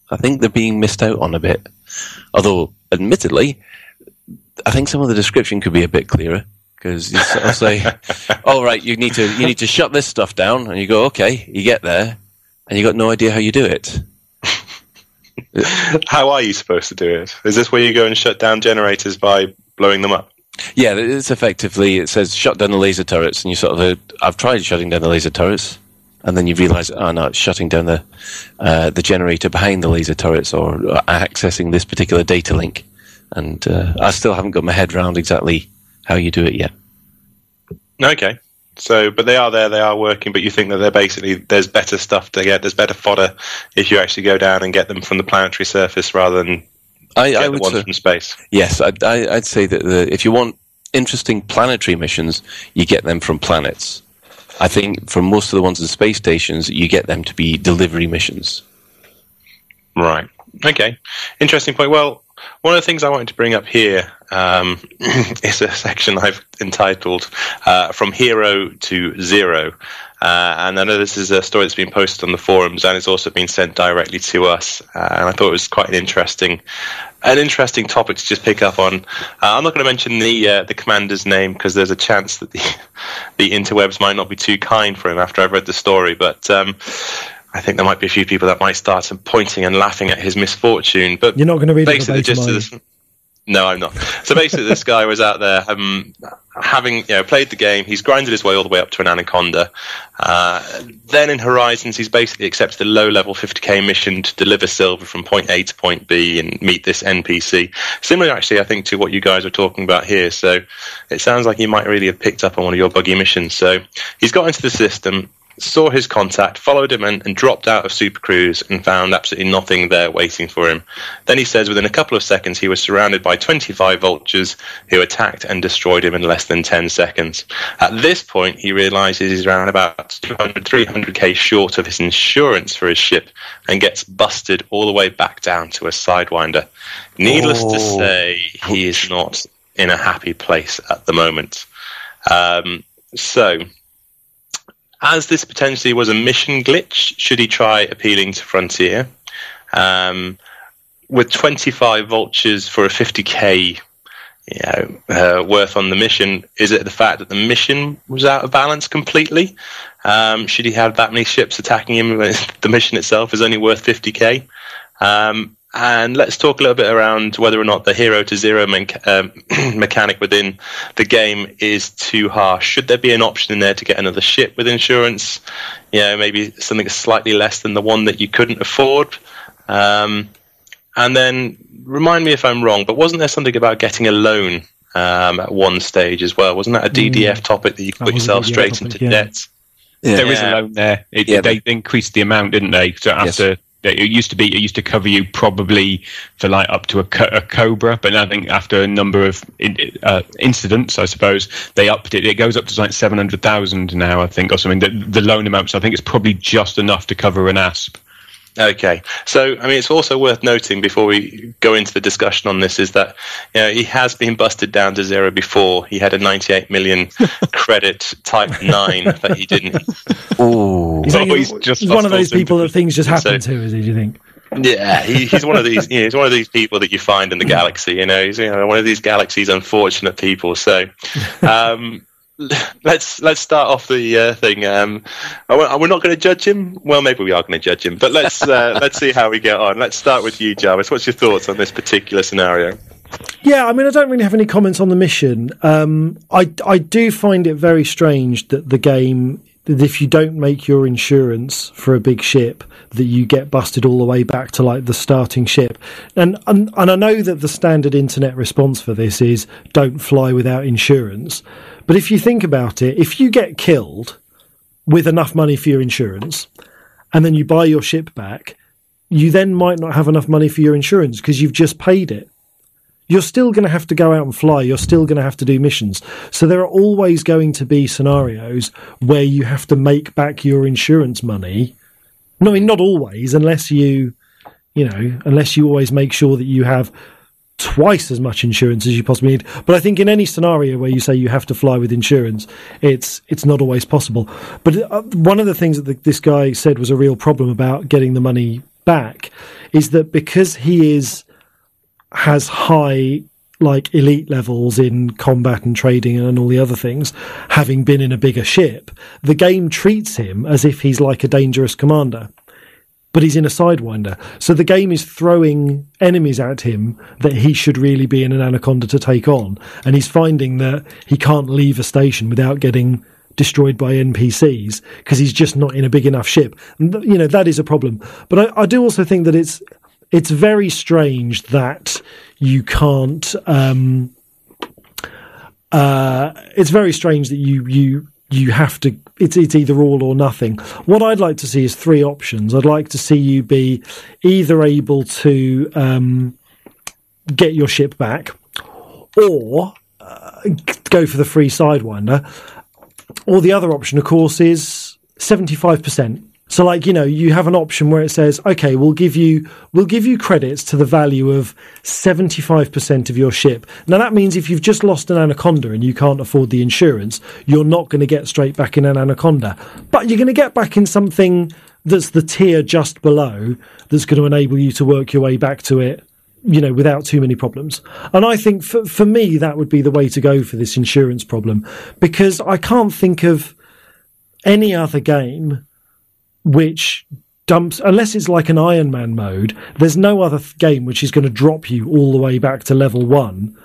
I think they're being missed out on a bit. Although, admittedly, I think some of the description could be a bit clearer because you sort of say, "Oh, right, you need to you need to shut this stuff down," and you go, "Okay." You get there, and you got no idea how you do it. How are you supposed to do it? Is this where you go and shut down generators by blowing them up? Yeah, it's effectively it says shut down the laser turrets, and you sort of uh, I've tried shutting down the laser turrets, and then you realise oh no, it's shutting down the uh, the generator behind the laser turrets or, or accessing this particular data link, and uh, I still haven't got my head around exactly how you do it yet. Okay. So, but they are there, they are working, but you think that they're basically, there's better stuff to get, there's better fodder if you actually go down and get them from the planetary surface rather than I, get I the would ones say, from space. yes, I'd, I, I'd say that the, if you want interesting planetary missions, you get them from planets. I think from most of the ones in space stations, you get them to be delivery missions. Right. Okay. Interesting point. Well, one of the things I wanted to bring up here um, is a section I've entitled uh, "From Hero to Zero," uh, and I know this is a story that's been posted on the forums and it's also been sent directly to us. Uh, and I thought it was quite an interesting, an interesting topic to just pick up on. Uh, I'm not going to mention the uh, the commander's name because there's a chance that the the interwebs might not be too kind for him after I've read the story, but. Um, I think there might be a few people that might start pointing and laughing at his misfortune, but You're not going to read it basically verbatim, just are to you? this. No, I'm not. So basically, this guy was out there um, having you know played the game. He's grinded his way all the way up to an anaconda. Uh, then in Horizons, he's basically accepted a low-level 50k mission to deliver silver from point A to point B and meet this NPC. Similar, actually, I think, to what you guys are talking about here. So it sounds like he might really have picked up on one of your buggy missions. So he's got into the system saw his contact, followed him, and, and dropped out of Super Cruise and found absolutely nothing there waiting for him. Then he says within a couple of seconds he was surrounded by 25 vultures who attacked and destroyed him in less than 10 seconds. At this point, he realizes he's around about 200, 300k short of his insurance for his ship and gets busted all the way back down to a Sidewinder. Needless to Oh. say, he is not in a happy place at the moment. Um, so, as this potentially was a mission glitch, should he try appealing to Frontier? Um, with 25 vultures for a 50k you know, uh, worth on the mission, is it the fact that the mission was out of balance completely? Um, should he have that many ships attacking him when the mission itself is only worth 50k? Um, and let's talk a little bit around whether or not the hero to zero men- um, mechanic within the game is too harsh. Should there be an option in there to get another ship with insurance? You know, maybe something slightly less than the one that you couldn't afford. Um, and then remind me if I'm wrong, but wasn't there something about getting a loan um, at one stage as well? Wasn't that a DDF topic that you put was yourself straight topic, into yeah. debt? There is Yeah. a loan there. It, Yeah, they increased the amount, didn't they? So after it used to be, it used to cover you probably for like up to a, co- a cobra, but I think after a number of uh, incidents, I suppose they upped it. It goes up to like seven hundred thousand now, I think, or something. The, the loan amount, so I think it's probably just enough to cover an asp. Okay, so I mean, it's also worth noting before we go into the discussion on this is that you know he has been busted down to zero before. He had a 98 million credit Type Nine that he didn't. Oh, He's, Oh, he's just he's one of those people that things just happen So- to, is he? Do you think? Yeah, he, he's one of these. You know, he's one of these people that you find in the galaxy. You know, he's you know, one of these galaxy's unfortunate people. So. Um, Let's let's start off the uh, thing. Um, we- are not going to judge him? Well, maybe we are going to judge him, but let's uh, let's see how we get on. Let's start with you, Jarvis. What's your thoughts on this particular scenario? Yeah, I mean, I don't really have any comments on the mission. Um, I I do find it very strange that the game that if you don't make your insurance for a big ship, that you get busted all the way back to like the starting ship. And and, and I know that the standard internet response for this is don't fly without insurance. But if you think about it, if you get killed with enough money for your insurance, and then you buy your ship back, you then might not have enough money for your insurance because you've just paid it you're still going to have to go out and fly. You're still going to have to do missions. So there are always going to be scenarios where you have to make back your insurance money. No, I mean, not always, unless you, you know, unless you always make sure that you have twice as much insurance as you possibly need. But I think in any scenario where you say you have to fly with insurance, it's it's not always possible. But uh, one of the things that the, this guy said was a real problem about getting the money back is that because he is has high like elite levels in combat and trading and all the other things, having been in a bigger ship, the game treats him as if he's like a dangerous commander. but he's in a sidewinder. So the game is throwing enemies at him that he should really be in an anaconda to take on, and he's finding that he can't leave a station without getting destroyed by NPCs because he's just not in a big enough ship. And th- you know that is a problem. But I, I do also think that it's it's very strange that you can't. Um, uh, it's very strange that you you you have to. It's it's either all or nothing. What I'd like to see is three options. I'd like to see you be either able to um, get your ship back, or uh, go for the free sidewinder. Or the other option, of course, is seventy five percent. So, like you know, you have an option where it says, "Okay, we'll give you we'll give you credits to the value of seventy five percent of your ship." Now, that means if you've just lost an anaconda and you can't afford the insurance, you're not going to get straight back in an anaconda, but you're going to get back in something that's the tier just below that's going to enable you to work your way back to it you know, without too many problems. And I think for, for me, that would be the way to go for this insurance problem because I can't think of any other game which dumps, unless it's like an Iron Man mode, there's no other th- game which is going to drop you all the way back to level one.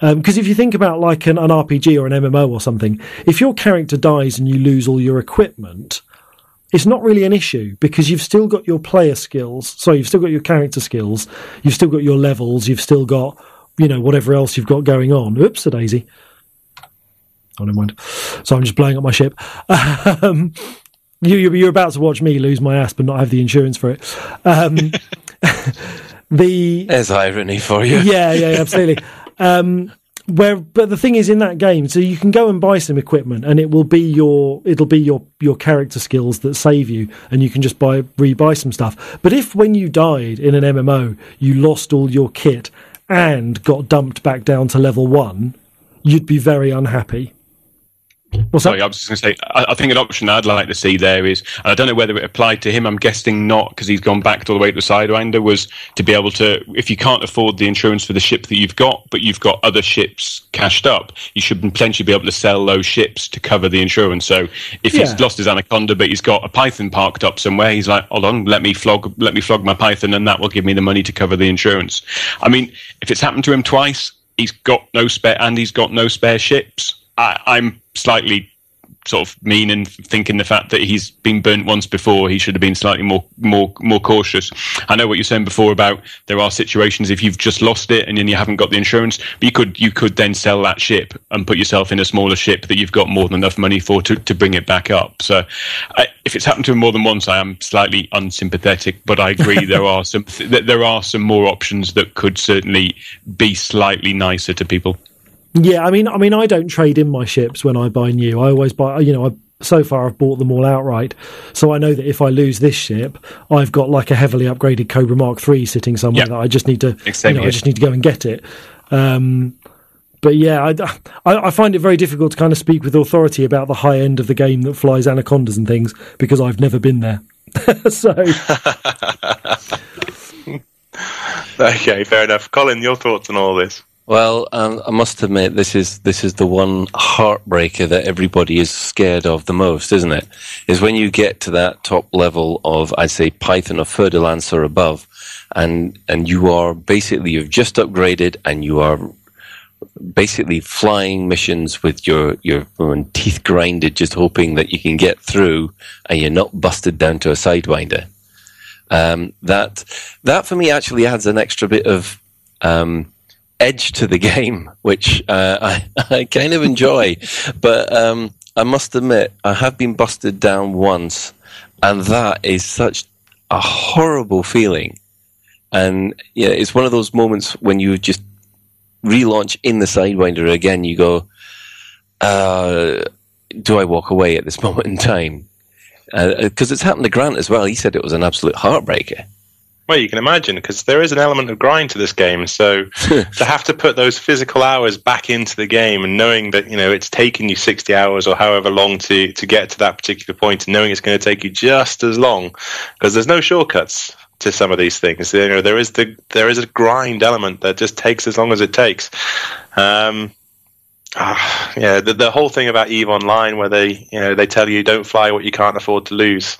Because if you think about like an, an RPG or an MMO or something, if your character dies and you lose all your equipment, it's not really an issue because you've still got your player skills. So you've still got your character skills. You've still got your levels. You've still got, you know, whatever else you've got going on. Oops, a daisy. Oh, never mind. So I'm just blowing up my ship. Um, you, you- you're about to watch me lose my ass but not have the insurance for it. Um, the There's irony for you. yeah, yeah, yeah, absolutely. Um, where, but the thing is, in that game, so you can go and buy some equipment, and it will be your it'll be your your character skills that save you, and you can just buy rebuy some stuff. But if when you died in an MMO, you lost all your kit and got dumped back down to level one, you'd be very unhappy. What's Sorry, that? I was just going to say, I, I think an option I'd like to see there is, and I don't know whether it applied to him, I'm guessing not, because he's gone back all the way to the Sidewinder, was to be able to, if you can't afford the insurance for the ship that you've got, but you've got other ships cashed up, you should potentially be able to sell those ships to cover the insurance. So if Yeah. he's lost his Anaconda, but he's got a Python parked up somewhere, he's like, hold on, let me flog, let me flog my Python, and that will give me the money to cover the insurance. I mean, if it's happened to him twice, he's got no spare, and he's got no spare ships. I, I'm slightly sort of mean and thinking the fact that he's been burnt once before, he should have been slightly more more more cautious. I know what you're saying before about there are situations if you've just lost it and then you haven't got the insurance, but you could you could then sell that ship and put yourself in a smaller ship that you've got more than enough money for to, to bring it back up. So I, if it's happened to him more than once, I am slightly unsympathetic, but I agree there are some th- there are some more options that could certainly be slightly nicer to people. Yeah, I mean, I mean, I don't trade in my ships when I buy new. I always buy, you know, I, so far I've bought them all outright, so I know that if I lose this ship, I've got like a heavily upgraded Cobra Mark III sitting somewhere Yeah. that I just need to, you know, I just need to go and get it. Um, but yeah, I, I, I find it very difficult to kind of speak with authority about the high end of the game that flies anacondas and things because I've never been there. so Okay, fair enough. Colin, your thoughts on all this? Well, um, I must admit, this is this is the one heartbreaker that everybody is scared of the most, isn't it? Is when you get to that top level of, I'd say, Python or Fer-de-Lance or above, and and you are basically you've just upgraded and you are basically flying missions with your your teeth grinded, just hoping that you can get through and you're not busted down to a sidewinder. Um, that that for me actually adds an extra bit of um, edge to the game, which uh, I, I kind of enjoy. but um, I must admit, I have been busted down once, and that is such a horrible feeling. And yeah, it's one of those moments when you just relaunch in the Sidewinder again. You go, uh, "Do I walk away at this moment in time?" Because it's happened to Grant as well. He said it was an absolute heartbreaker. Well, you can imagine because there is an element of grind to this game. So to have to put those physical hours back into the game and knowing that you know it's taking you sixty hours or however long to to get to that particular point, and knowing it's going to take you just as long because there's no shortcuts to some of these things. You know, there is the there is a grind element that just takes as long as it takes. Um, ah, yeah, the, the whole thing about Eve Online, where they you know they tell you don't fly what you can't afford to lose.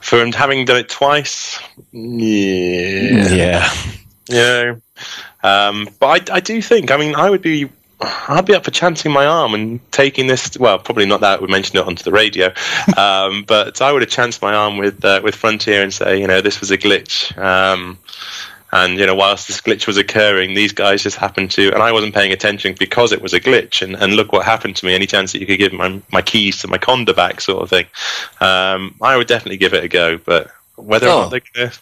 For him having done it twice, yeah, Yeah. you know. Um, but I, I do think, I mean, I would be, I'd be up for chancing my arm and taking this. Well, probably not that we mentioned it onto the radio, um, but I would have chanced my arm with uh, with Frontier and say, you know, this was a glitch. Um, and you know, whilst this glitch was occurring, these guys just happened to, and I wasn't paying attention because it was a glitch. And, and look what happened to me. Any chance that you could give my my keys to my Conda back, sort of thing. Um, I would definitely give it a go, but whether or Oh. not they're going to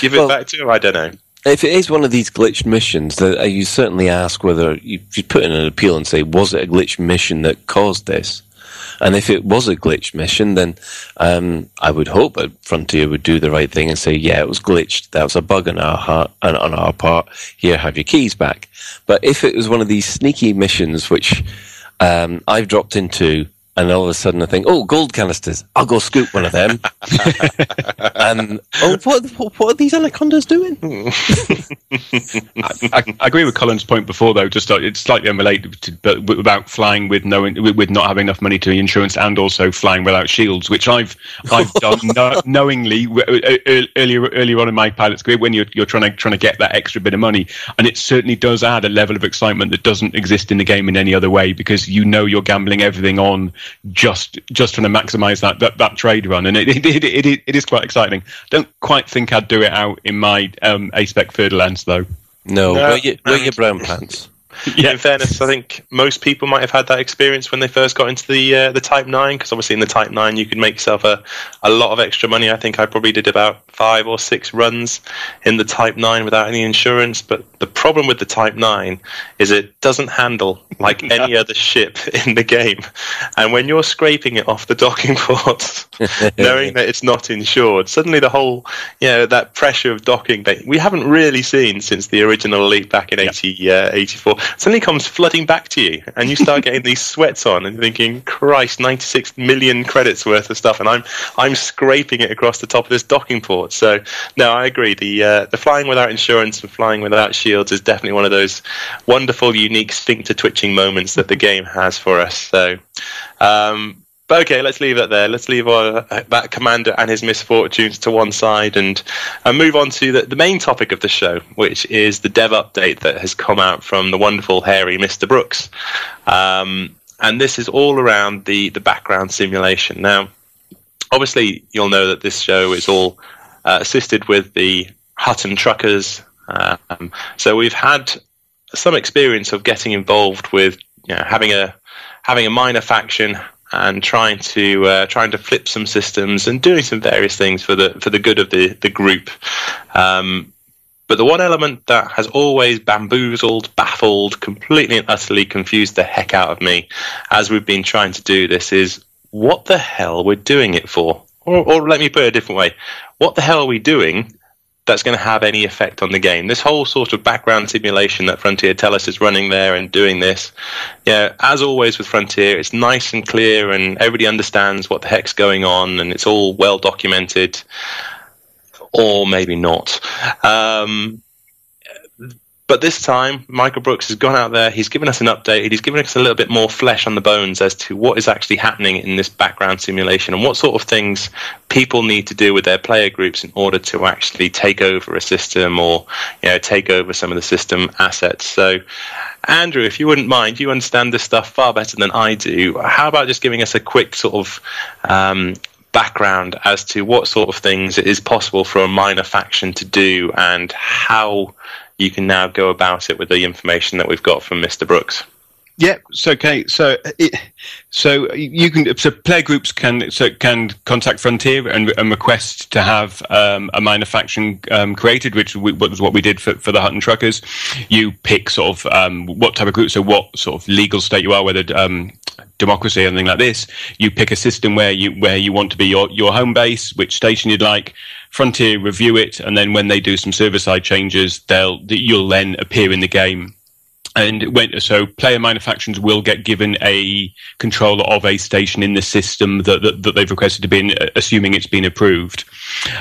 give it Well- back to him, I don't know. If it is one of these glitched missions, that uh, you certainly ask whether you should put in an appeal and say, was it a glitched mission that caused this? And if it was a glitched mission, then um, I would hope that Frontier would do the right thing and say, yeah, it was glitched. That was a bug on our, heart, on on our part. Here, have your keys back. But if it was one of these sneaky missions which um, I've dropped into, and all of a sudden I think, oh, gold canisters, I'll go scoop one of them. and oh, what, what, what are these anacondas doing? I, I agree with Colin's point before, though. Just uh, it's slightly unrelated, to, but about flying with knowing with, not having enough money to insurance, and also flying without shields, which I've I've done no, knowingly uh, uh, earlier earlier on in my pilot's career when you're you're trying to trying to get that extra bit of money, and it certainly does add a level of excitement that doesn't exist in the game in any other way because you know you're gambling everything on just just trying to maximise that, that that trade run, and it it, it, it it is quite exciting. Don't quite think I'd do it out in my um, A spec Fer-de-Lance though. No, No, wear, your, wear your brown pants. In fairness, I think most people might have had that experience when they first got into the uh, the Type Nine, because obviously in the Type Nine you could make yourself a, a lot of extra money. I think I probably did about five or six runs in the Type Nine without any insurance. But the problem with the Type Nine is it doesn't handle like any other ship in the game, and when you're scraping it off the docking ports, knowing that it's not insured, suddenly the whole you know that pressure of docking that we haven't really seen since the original Elite back in 80, uh, 84 suddenly comes flooding back to you, and you start getting these sweats on and thinking, "Christ, 96 million credits worth of stuff," and I'm I'm scraping it across the top of this docking port. So no, I agree. The uh, the flying without insurance and flying without shields is definitely one of those wonderful, unique sphincter twitching moments that the game has for us. So. Um, but okay, let's leave that there. Let's leave our, that commander and his misfortunes to one side and, and move on to the, the main topic of the show, which is the dev update that has come out from the wonderful, hairy Mr. Brookes. Um, and this is all around the, the background simulation. Now, obviously, you'll know that this show is all uh, assisted with the Hutton truckers. Um, so we've had some experience of getting involved with you know, having a having a minor faction and trying to uh, trying to flip some systems and doing some various things for the for the good of the the group. Um, but the one element that has always bamboozled, baffled, completely and utterly confused the heck out of me as we've been trying to do this is what the hell we're doing it for. Or, or let me put it a different way. What the hell are we doing that's going to have any effect on the game. This whole sort of background simulation that Frontier tell us is running there and doing this. Yeah, as always with Frontier, it's nice and clear and everybody understands what the heck's going on and it's all well documented. Or maybe not. Um, but this time, Michael Brookes has gone out there. He's given us an update. He's given us a little bit more flesh on the bones as to what is actually happening in this background simulation and what sort of things people need to do with their player groups in order to actually take over a system or you know take over some of the system assets. So, Andrew, if you wouldn't mind, you understand this stuff far better than I do. How about just giving us a quick sort of um, background as to what sort of things it is possible for a minor faction to do and how you can now go about it with the information that we've got from Mr. Brookes. Yeah, so okay, so it, so you can so player groups can so can contact Frontier and, and request to have um, a minor faction um, created, which was what we did for, for the Hutton Truckers. You pick sort of um, what type of group, so what sort of legal state you are, whether um, democracy or anything like this. You pick a system where you where you want to be your, your home base, which station you'd like. Frontier review it, and then when they do some server side changes, they'll you'll then appear in the game and when, so player minor factions will get given a controller of a station in the system that, that, that they've requested to be in, assuming it's been approved.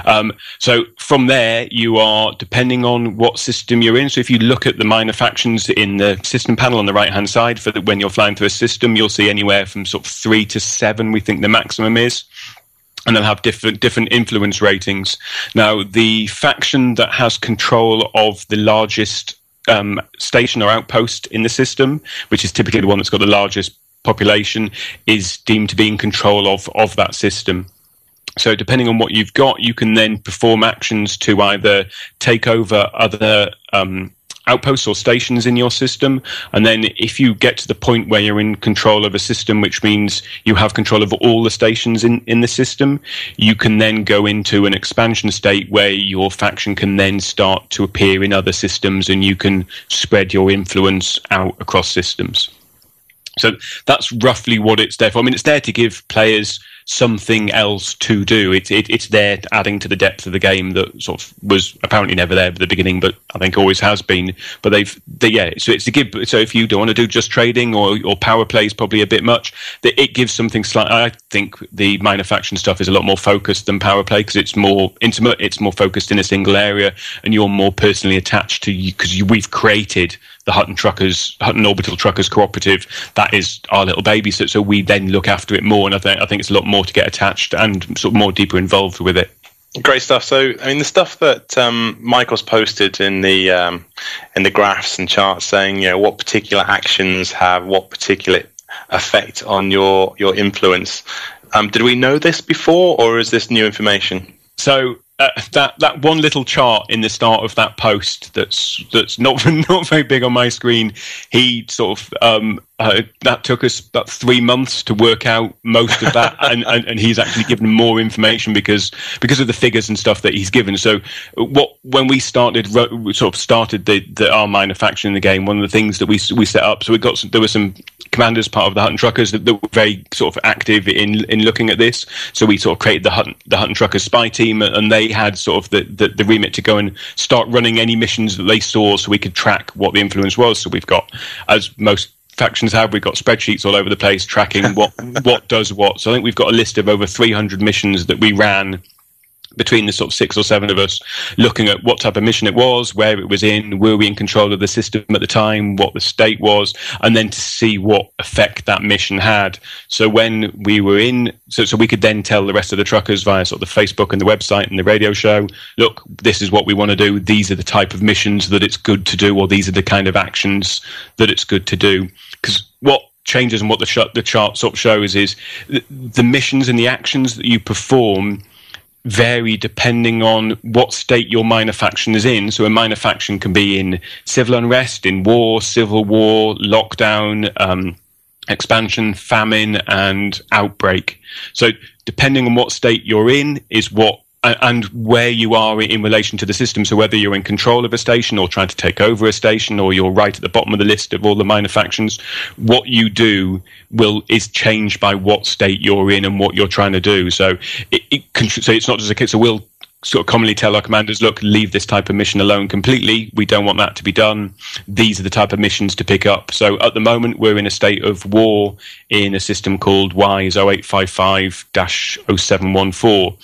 Um, so from there, you are depending on what system you're in. So if you look at the minor factions in the system panel on the right hand side for the, when you're flying through a system, you'll see anywhere from sort of three to seven. We think the maximum is. And they'll have different different influence ratings. Now, the faction that has control of the largest um, station or outpost in the system, which is typically the one that's got the largest population, is deemed to be in control of of that system. So, depending on what you've got, you can then perform actions to either take over other um, outposts or stations in your system. And then, if you get to the point where you're in control of a system, which means you have control of all the stations in, in the system, you can then go into an expansion state where your faction can then start to appear in other systems and you can spread your influence out across systems. So that's roughly what it's there for. I mean, it's there to give players something else to do. It, it, it's there adding to the depth of the game that sort of was apparently never there at the beginning, but I think always has been. But they've, they, yeah, so it's to give. So if you don't want to do just trading or, or power play is probably a bit much, that it gives something slight. I think the minor faction stuff is a lot more focused than power play because it's more intimate, it's more focused in a single area, and you're more personally attached to you because we've created the Hutton Truckers, Hutton Orbital Truckers Cooperative. That is our little baby. So, so we then look after it more, and I think I think it's a lot more to get attached and sort of more deeper involved with it. Great stuff. So, I mean, the stuff that um, Michael's posted in the um, in the graphs and charts, saying you know what particular actions have what particular effect on your your influence. Um, did we know this before, or is this new information? So uh, that that one little chart in the start of that post that's that's not not very big on my screen. He sort of um, uh, that took us about three months to work out most of that, and, and, and he's actually given more information because because of the figures and stuff that he's given. So what when we started we sort of started the, the our minor faction in the game, one of the things that we we set up. So we got some, there were some commanders part of the Hutton Truckers that, that, were very sort of active in in looking at this. So we sort of created the Hutton the Hutton Truckers spy team, and they had sort of the, the the remit to go and start running any missions that they saw, so we could track what the influence was. So we've got as most factions have. We've got spreadsheets all over the place tracking what what does what. So I think we've got a list of over 300 missions that we ran between the sort of six or seven of us looking at what type of mission it was, where it was in, were we in control of the system at the time, what the state was, and then to see what effect that mission had. So when we were in, so, so we could then tell the rest of the truckers via sort of the Facebook and the website and the radio show, look, this is what we want to do. These are the type of missions that it's good to do, or these are the kind of actions that it's good to do. Because what changes and what the, sh- the chart sort of shows is the, the missions and the actions that you perform vary depending on what state your minor faction is in. So a minor faction can be in civil unrest, in war, civil war, lockdown, um, expansion, famine, and outbreak. So depending on what state you're in is what and where you are in relation to the system. So whether you're in control of a station or trying to take over a station, or you're right at the bottom of the list of all the minor factions, what you do will is changed by what state you're in and what you're trying to do. So it, it so it's not just a case. So we'll sort of commonly tell our commanders, look, leave this type of mission alone completely. We don't want that to be done. These are the type of missions to pick up. So at the moment, we're in a state of war in a system called WISE 0855 0714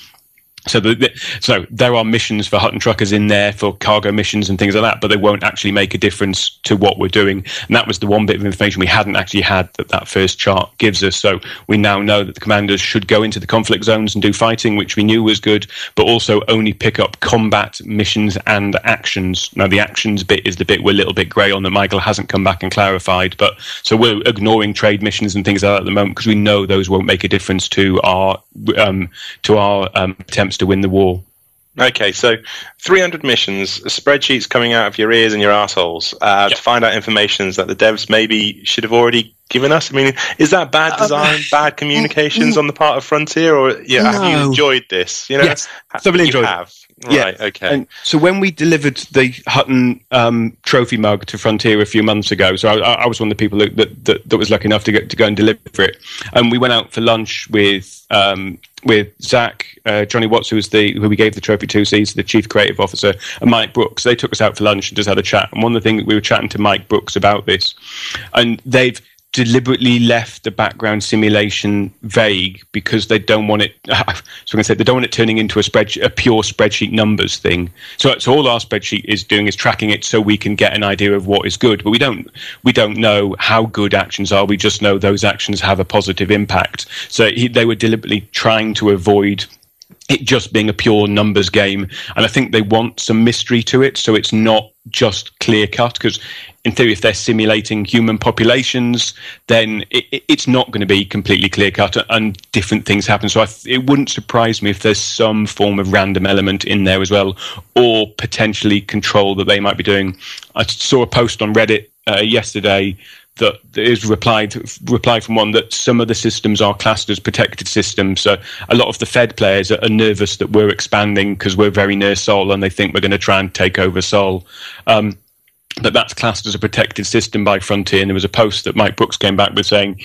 so, the, the, so there are missions for Hutton truckers in there for cargo missions and things like that, but they won't actually make a difference to what we're doing. And that was the one bit of information we hadn't actually had that that first chart gives us. So we now know that the commanders should go into the conflict zones and do fighting, which we knew was good, but also only pick up combat missions and actions. Now the actions bit is the bit we're a little bit grey on that Michael hasn't come back and clarified. But so we're ignoring trade missions and things like that at the moment because we know those won't make a difference to our um, to our um, attempts to win the war. Okay, so 300 missions, spreadsheets coming out of your ears and your assholes uh, yep. to find out information that the devs maybe should have already given us. I mean, is that bad uh, design, uh, bad communications on the part of Frontier, or yeah, no. have you enjoyed this? You know, yes, thoroughly enjoyed. Have. Right. Yeah. Okay. And so when we delivered the Hutton um, trophy mug to Frontier a few months ago, so I, I was one of the people that, that, that, was lucky enough to get to go and deliver it, and we went out for lunch with um, with Zach, uh, Jonny Watts, who was the who we gave the trophy to, so he's the chief creative officer, and Mike Brookes. They took us out for lunch and just had a chat. And one of the things we were chatting to Mike Brookes about this, and they've deliberately left the background simulation vague because they don't want it. So I'm going to say they don't want it turning into a spread, a pure spreadsheet numbers thing. So, so all our spreadsheet is doing is tracking it so we can get an idea of what is good, but we don't we don't know how good actions are. We just know those actions have a positive impact. So he, they were deliberately trying to avoid it just being a pure numbers game. And I think they want some mystery to it, so it's not just clear cut. Because in theory, if they're simulating human populations, then it, it's not going to be completely clear cut, and different things happen. So th- it wouldn't surprise me if there's some form of random element in there as well, or potentially control that they might be doing. I saw a post on Reddit uh, yesterday that is replied replied from one that some of the systems are classed as protected systems. So a lot of the Fed players are, nervous that we're expanding because we're very near Sol and they think we're going to try and take over Sol. Um, but that's classed as a protected system by Frontier. And there was a post that Mike Brookes came back with saying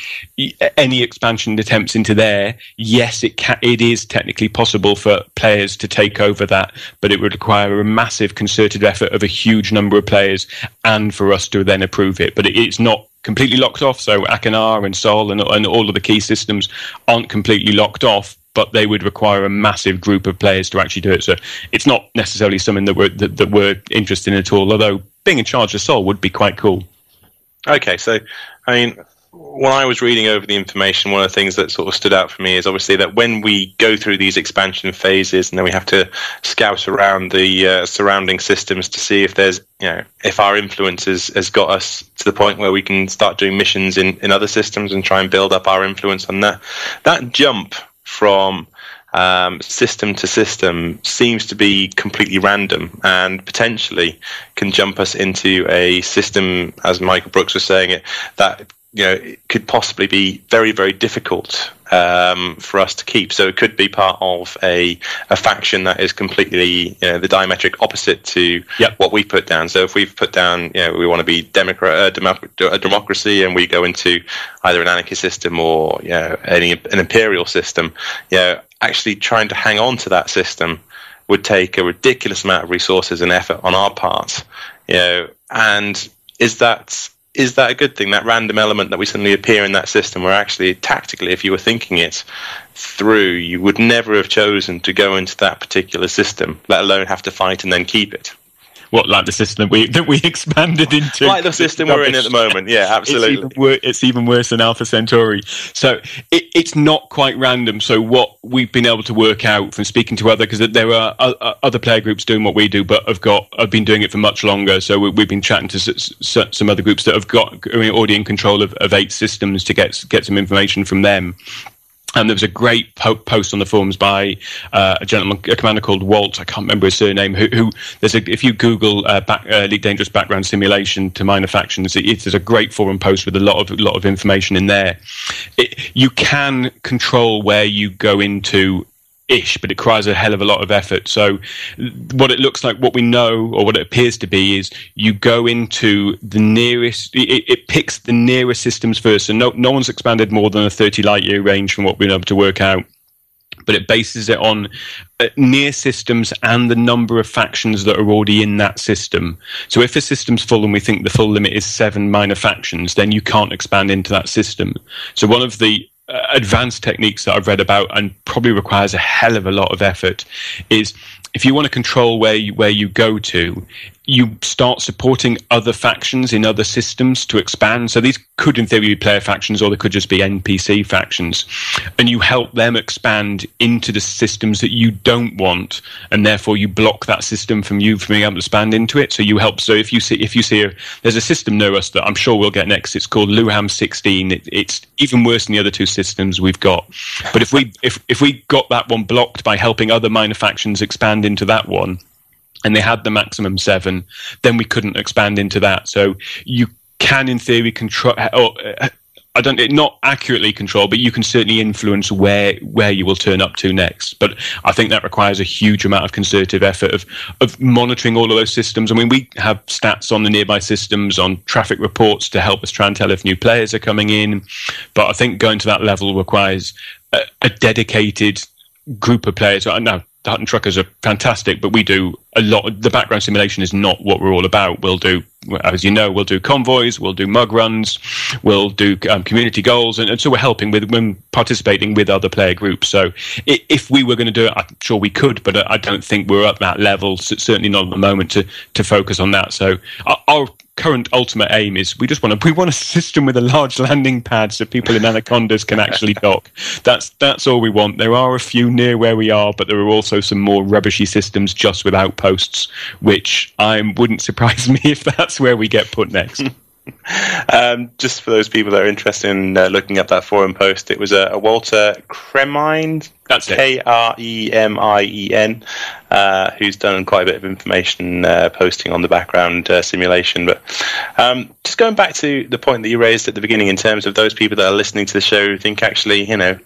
any expansion attempts into there, yes, it ca- it is technically possible for players to take over that, but it would require a massive concerted effort of a huge number of players and for us to then approve it. But it, it's not completely locked off. So Achenar and Sol and, and all of the key systems aren't completely locked off, but they would require a massive group of players to actually do it. So it's not necessarily something that we're that, that we're interested in at all. Although being in charge of Sol would be quite cool. Okay, so I mean, when I was reading over the information, one of the things that sort of stood out for me is obviously that when we go through these expansion phases, and then we have to scout around the uh, surrounding systems to see if there's, you know, if our influence has, has got us to the point where we can start doing missions in, in other systems and try and build up our influence on that. That jump from um, system to system seems to be completely random and potentially can jump us into a system, as Michael Brookes was saying it, that you know it could possibly be very very difficult um, for us to keep. So it could be part of a a faction that is completely you know the diametric opposite to Yep. what we put down. So if we've put down you know we want to be democrat uh, democ- a democracy and we go into either an anarchist system or you know any an imperial system, you know actually trying to hang on to that system would take a ridiculous amount of resources and effort on our part. You know, and is that is that a good thing? That random element that we suddenly appear in that system, where actually tactically, if you were thinking it through, you would never have chosen to go into that particular system, let alone have to fight and then keep it. What like the system that we that we expanded into? Like the system we're in at the moment, yeah, It's even, absolutely. wor- it's even worse than Alpha Centauri. So it, it's not quite random. So what we've been able to work out from speaking to other, because there are o- o- other player groups doing what we do, but have got have been doing it for much longer. So we, we've been chatting to s- s- some other groups that have got are already in control of, of eight systems to get get some information from them. And there was a great po- post on the forums by uh, a gentleman, a commander called Walt. I can't remember his surname. Who, who there's a, if you Google uh, back, uh, Elite Dangerous background simulation to minor factions, it, there's a great forum post with a lot of lot of information in there. It, you can control where you go into ish, but it requires a hell of a lot of effort. So, what it looks like, what we know, or what it appears to be, is you go into the nearest. It, it picks the nearest systems first, and no, no one's expanded more than a thirty light year range from what we've been able to work out. But it bases it on uh, near systems and the number of factions that are already in that system. So if a system's full and we think the full limit is seven minor factions, then you can't expand into that system. So one of the Uh, advanced techniques that I've read about and probably requires a hell of a lot of effort is if you want to control where you, where you go to, you start supporting other factions in other systems to expand. So these could, in theory, be player factions, or they could just be NPC factions, and you help them expand into the systems that you don't want, and therefore you block that system from you from being able to expand into it. So you help. So if you see if you see a, there's a system near us that I'm sure we'll get next. It's called Luhman 16. It, it's even worse than the other two systems we've got. But if we if if we got that one blocked by helping other minor factions expand into that one and they had the maximum seven, then we couldn't expand into that. So you can, in theory, control. Or, uh, I don't not accurately control, but you can certainly influence where where you will turn up to next. But I think that requires a huge amount of concerted effort of of monitoring all of those systems. I mean, we have stats on the nearby systems, on traffic reports to help us try and tell if new players are coming in. But I think going to that level requires a, a dedicated group of players. uh, No, the Hutton truckers are fantastic, but we do a lot. The background simulation is not what we're all about. We'll do, as you know, we'll do convoys, we'll do mug runs, we'll do um, community goals, and, and, so we're helping with when participating with other player groups. So if we were going to do it, I'm sure we could, but I don't think we're at that level. Certainly not at the moment to to focus on that. So our current ultimate aim is we just want to we want a system with a large landing pad so people in anacondas can actually dock. That's that's all we want. There are a few near where we are, but there are also some more rubbishy systems just with outposts, which I wouldn't surprise me if that's where we get put next. Um, just for those people that are interested in uh, looking up that forum post, it was a, a Walter Kremien, that's K R E M I E N, uh, who's done quite a bit of information uh, posting on the background uh, simulation. But um, just going back to the point that you raised at the beginning, in terms of those people that are listening to the show who think actually, you know,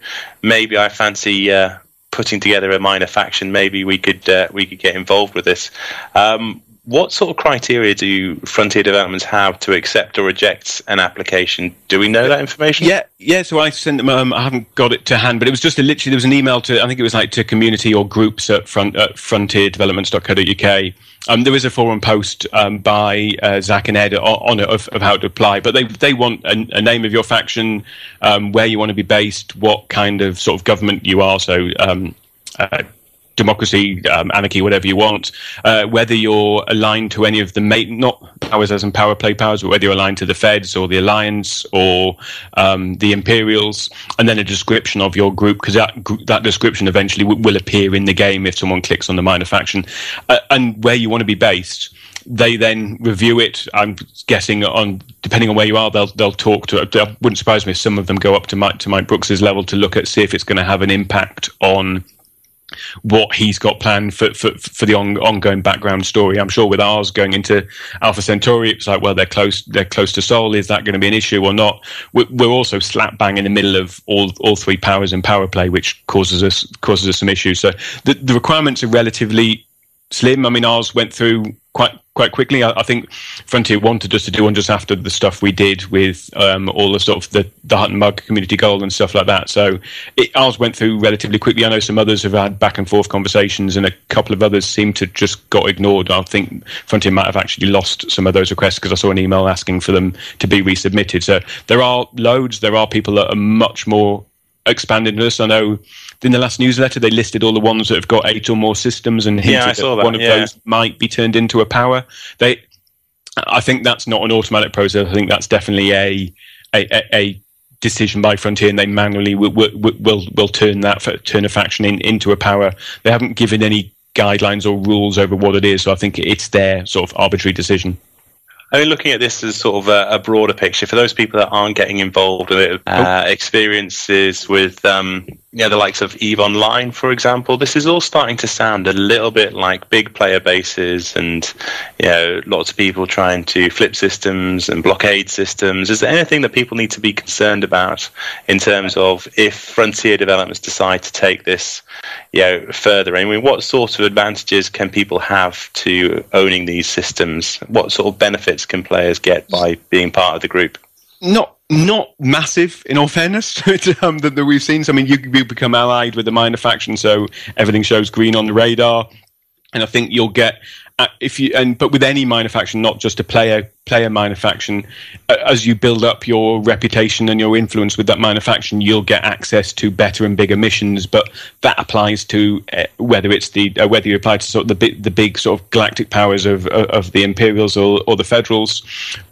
maybe I fancy uh, putting together a minor faction. Maybe we could uh, we could get involved with this. Um, what sort of criteria do Frontier Developments have to accept or reject an application? Do we know that information? Yeah, yeah. So I sent them. Um, I haven't got it to hand, but it was just a literally there was an email to I think it was like to community or groups at front at frontierdevelopments.co.uk. Um, there was a forum post um, by uh, Zach and Ed on it of, of, how to apply, but they they want a, a name of your faction, um, where you want to be based, what kind of sort of government you are. So. Um, uh, democracy, um, anarchy, whatever you want, uh, whether you're aligned to any of the mate, not powers as in power play powers, but whether you're aligned to the Feds or the Alliance or um, the Imperials, and then a description of your group, because that that description eventually w- will appear in the game if someone clicks on the minor faction, uh, and where you want to be based. They then review it. I'm guessing on depending on where you are, they'll they'll talk to. It wouldn't surprise me if some of them go up to Mike to Mike Brookes's level to look at see if it's going to have an impact on what he's got planned for for, for the on, ongoing background story. I'm sure with ours going into Alpha Centauri, it's like, well, they're close, they're close to Sol. Is that going to be an issue or not? We're, also slap bang in the middle of all all three powers in power play, which causes us causes us some issues. So the, the requirements are relatively slim. I mean, ours went through quite quite quickly. I, I, think Frontier wanted us to do one just after the stuff we did with um, all the sort of the, the Hutton Mug community goal and stuff like that. So it, ours went through relatively quickly. I know some others have had back and forth conversations, and a couple of others seem to just got ignored. I think Frontier might have actually lost some of those requests because I saw an email asking for them to be resubmitted. So there are loads. There are people that are much more expanded us. I know in the last newsletter they listed all the ones that have got eight or more systems and hinted yeah, I saw that, one of yeah. those might be turned into a power. They, I think that's not an automatic process. I think that's definitely a a, a decision by Frontier, and they manually will will, will, will turn that turn a faction in, into a power. They haven't given any guidelines or rules over what it is, so I think it's their sort of arbitrary decision. I mean, looking at this as sort of a, a, broader picture for those people that aren't getting involved with it, uh, experiences with um, yeah, the likes of Eve Online, for example, this is all starting to sound a little bit like big player bases and you know lots of people trying to flip systems and blockade systems. Is there anything that people need to be concerned about in terms of if frontier developments decide to take this you know further? I mean, what sort of advantages can people have to owning these systems? What sort of benefits can players get by being part of the group? Not not massive, in all fairness, um, that, that, we've seen. So, I mean, you, you become allied with the minor faction, so everything shows green on the radar. And I think you'll get if you and but with any minor faction, not just a player player minor faction, uh, as you build up your reputation and your influence with that minor faction, you'll get access to better and bigger missions. But that applies to uh, whether it's the uh, whether you apply to sort of the big, the big sort of galactic powers of of the Imperials or, or the Federals,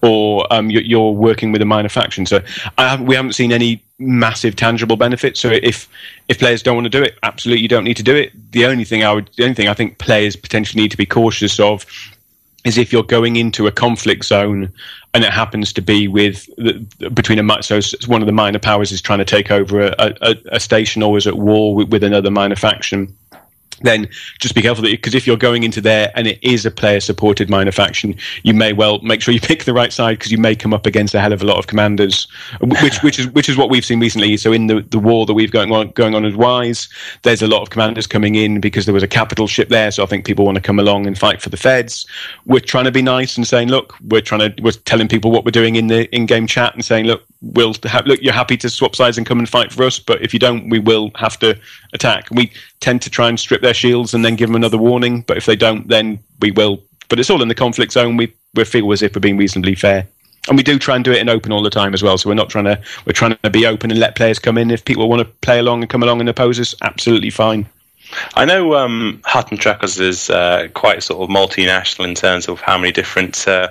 or um, you're, working with a minor faction. So haven't, we haven't seen any massive tangible benefits. So if if players don't want to do it, absolutely you don't need to do it. The only thing I would, the only thing I think players potentially need to be cautious of is if you're going into a conflict zone and it happens to be with the, between a so one of the minor powers is trying to take over a, a, a station or is at war with, with another minor faction then just be careful because if you're going into there and it is a player supported minor faction, you may well make sure you pick the right side because you may come up against a hell of a lot of commanders, which which is which is what we've seen recently. So in the, the war that we've going on going on as Wise, there's a lot of commanders coming in because there was a capital ship there. So I think people want to come along and fight for the feds. We're trying to be nice and saying, look, we're trying to we're telling people what we're doing in the in game chat and saying, look, we'll ha- look. You're happy to swap sides and come and fight for us, but if you don't, we will have to attack. We tend to try and strip their shields and then give them another warning. But if they don't, then we will. But it's all in the conflict zone. We we feel as if we're being reasonably fair. And we do try and do it in open all the time as well. So we're not trying to we're trying to be open and let players come in. If people want to play along and come along and oppose us, absolutely fine. I know um, Hutton Truckers is uh, quite sort of multinational in terms of how many different uh,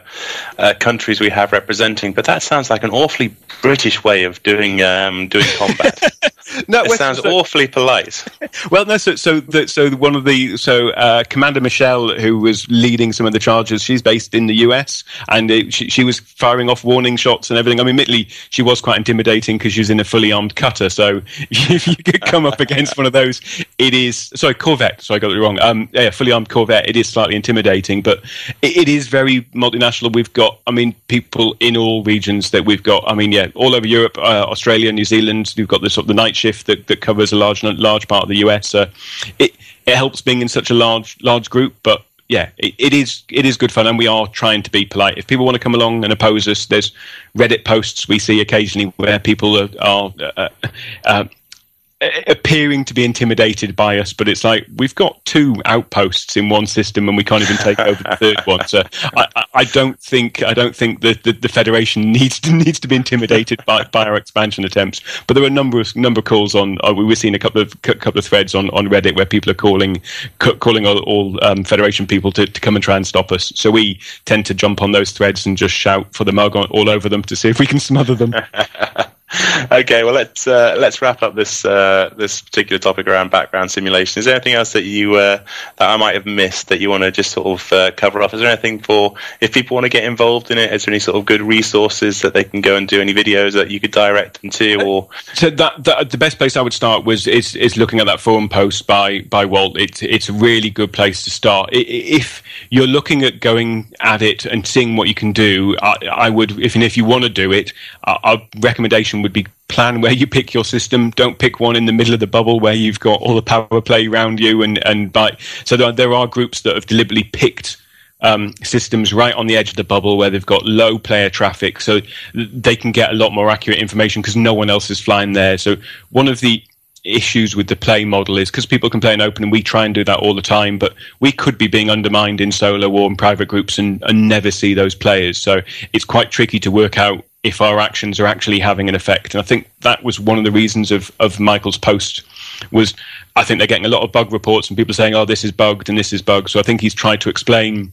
uh, countries we have representing, but that sounds like an awfully British way of doing um, doing combat. No, it sounds so- awfully polite. Well, no. So, so, the, so one of the so uh, Commander Michelle, who was leading some of the charges, she's based in the US, and it, she, she was firing off warning shots and everything. I mean, admittedly, she was quite intimidating because she was in a fully armed cutter. So, if you could come up against one of those, it is sorry Corvette. So I got it wrong. Um, yeah, fully armed Corvette. It is slightly intimidating, but it, it is very multinational. We've got, I mean, people in all regions that we've got. I mean, yeah, all over Europe, uh, Australia, New Zealand. We've got the sort of the night shift that, that covers a large large part of the US. So it it helps being in such a large large group, but yeah, it, it is it is good fun, and we are trying to be polite. If people want to come along and oppose us, there's Reddit posts we see occasionally where people are, are uh, uh, appearing to be intimidated by us, but it's like we've got two outposts in one system, and we can't even take over the third one. So I, I- don't think I don't think that the, the Federation needs to, needs to be intimidated by, by our expansion attempts. But there were a number of number of calls on. Uh, we were seeing a couple of cou- couple of threads on, on Reddit where people are calling ca- calling all, all um, Federation people to, to come and try and stop us. So we tend to jump on those threads and just shout for the mug all over them to see if we can smother them. okay, well let's uh, let's wrap up this uh, this particular topic around background simulation. Is there anything else that you uh, that I might have missed that you want to just sort of uh, cover off? Is there anything for if people want to get involved in it? Is there any sort of good resources that they can go and do? Any videos that you could direct them to? Or So that, that the best place I would start was is, is looking at that forum post by by Walt. It's it's a really good place to start. If you're looking at going at it and seeing what you can do, I, I would if and if you want to do it, our, our would be plan where you pick your system. Don't pick one in the middle of the bubble where you've got all the power play around you and and by so there, there are groups that have deliberately picked um, systems right on the edge of the bubble where they've got low player traffic, so they can get a lot more accurate information because no one else is flying there. So one of the issues with the play model is because people can play in open and we try and do that all the time, but we could be being undermined in solo war and private groups and, and never see those players. So it's quite tricky to work out if our actions are actually having an effect. And I think that was one of the reasons of, of Michael's post was I think they're getting a lot of bug reports and people saying, oh, this is bugged and this is bugged. So I think he's tried to explain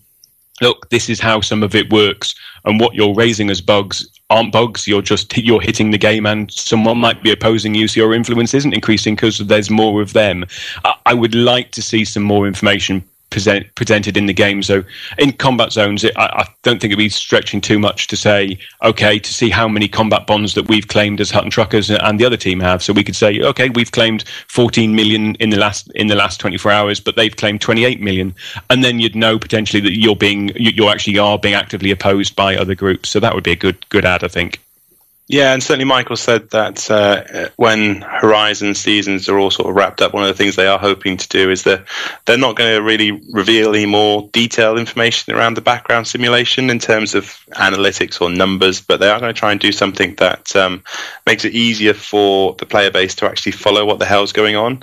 look, this is how some of it works, and what you're raising as bugs aren't bugs. You're just you're hitting the game, and someone might be opposing you, so your influence isn't increasing because there's more of them. I, I would like to see some more information. Present, presented in the game. So in combat zones, it, I, I don't think it'd be stretching too much to say, okay, to see how many combat bonds that we've claimed as Hutton Truckers and the other team have. So we could say, okay, we've claimed 14 million in the last in the last 24 hours, but they've claimed 28 million, and then you'd know potentially that you're being you, you actually are being actively opposed by other groups. So that would be a good good ad, I think. Yeah, and certainly Michael said that uh, when Horizon seasons are all sort of wrapped up, one of the things they are hoping to do is that they're not going to really reveal any more detailed information around the background simulation in terms of analytics or numbers, but they are going to try and do something that um, makes it easier for the player base to actually follow what the hell's going on.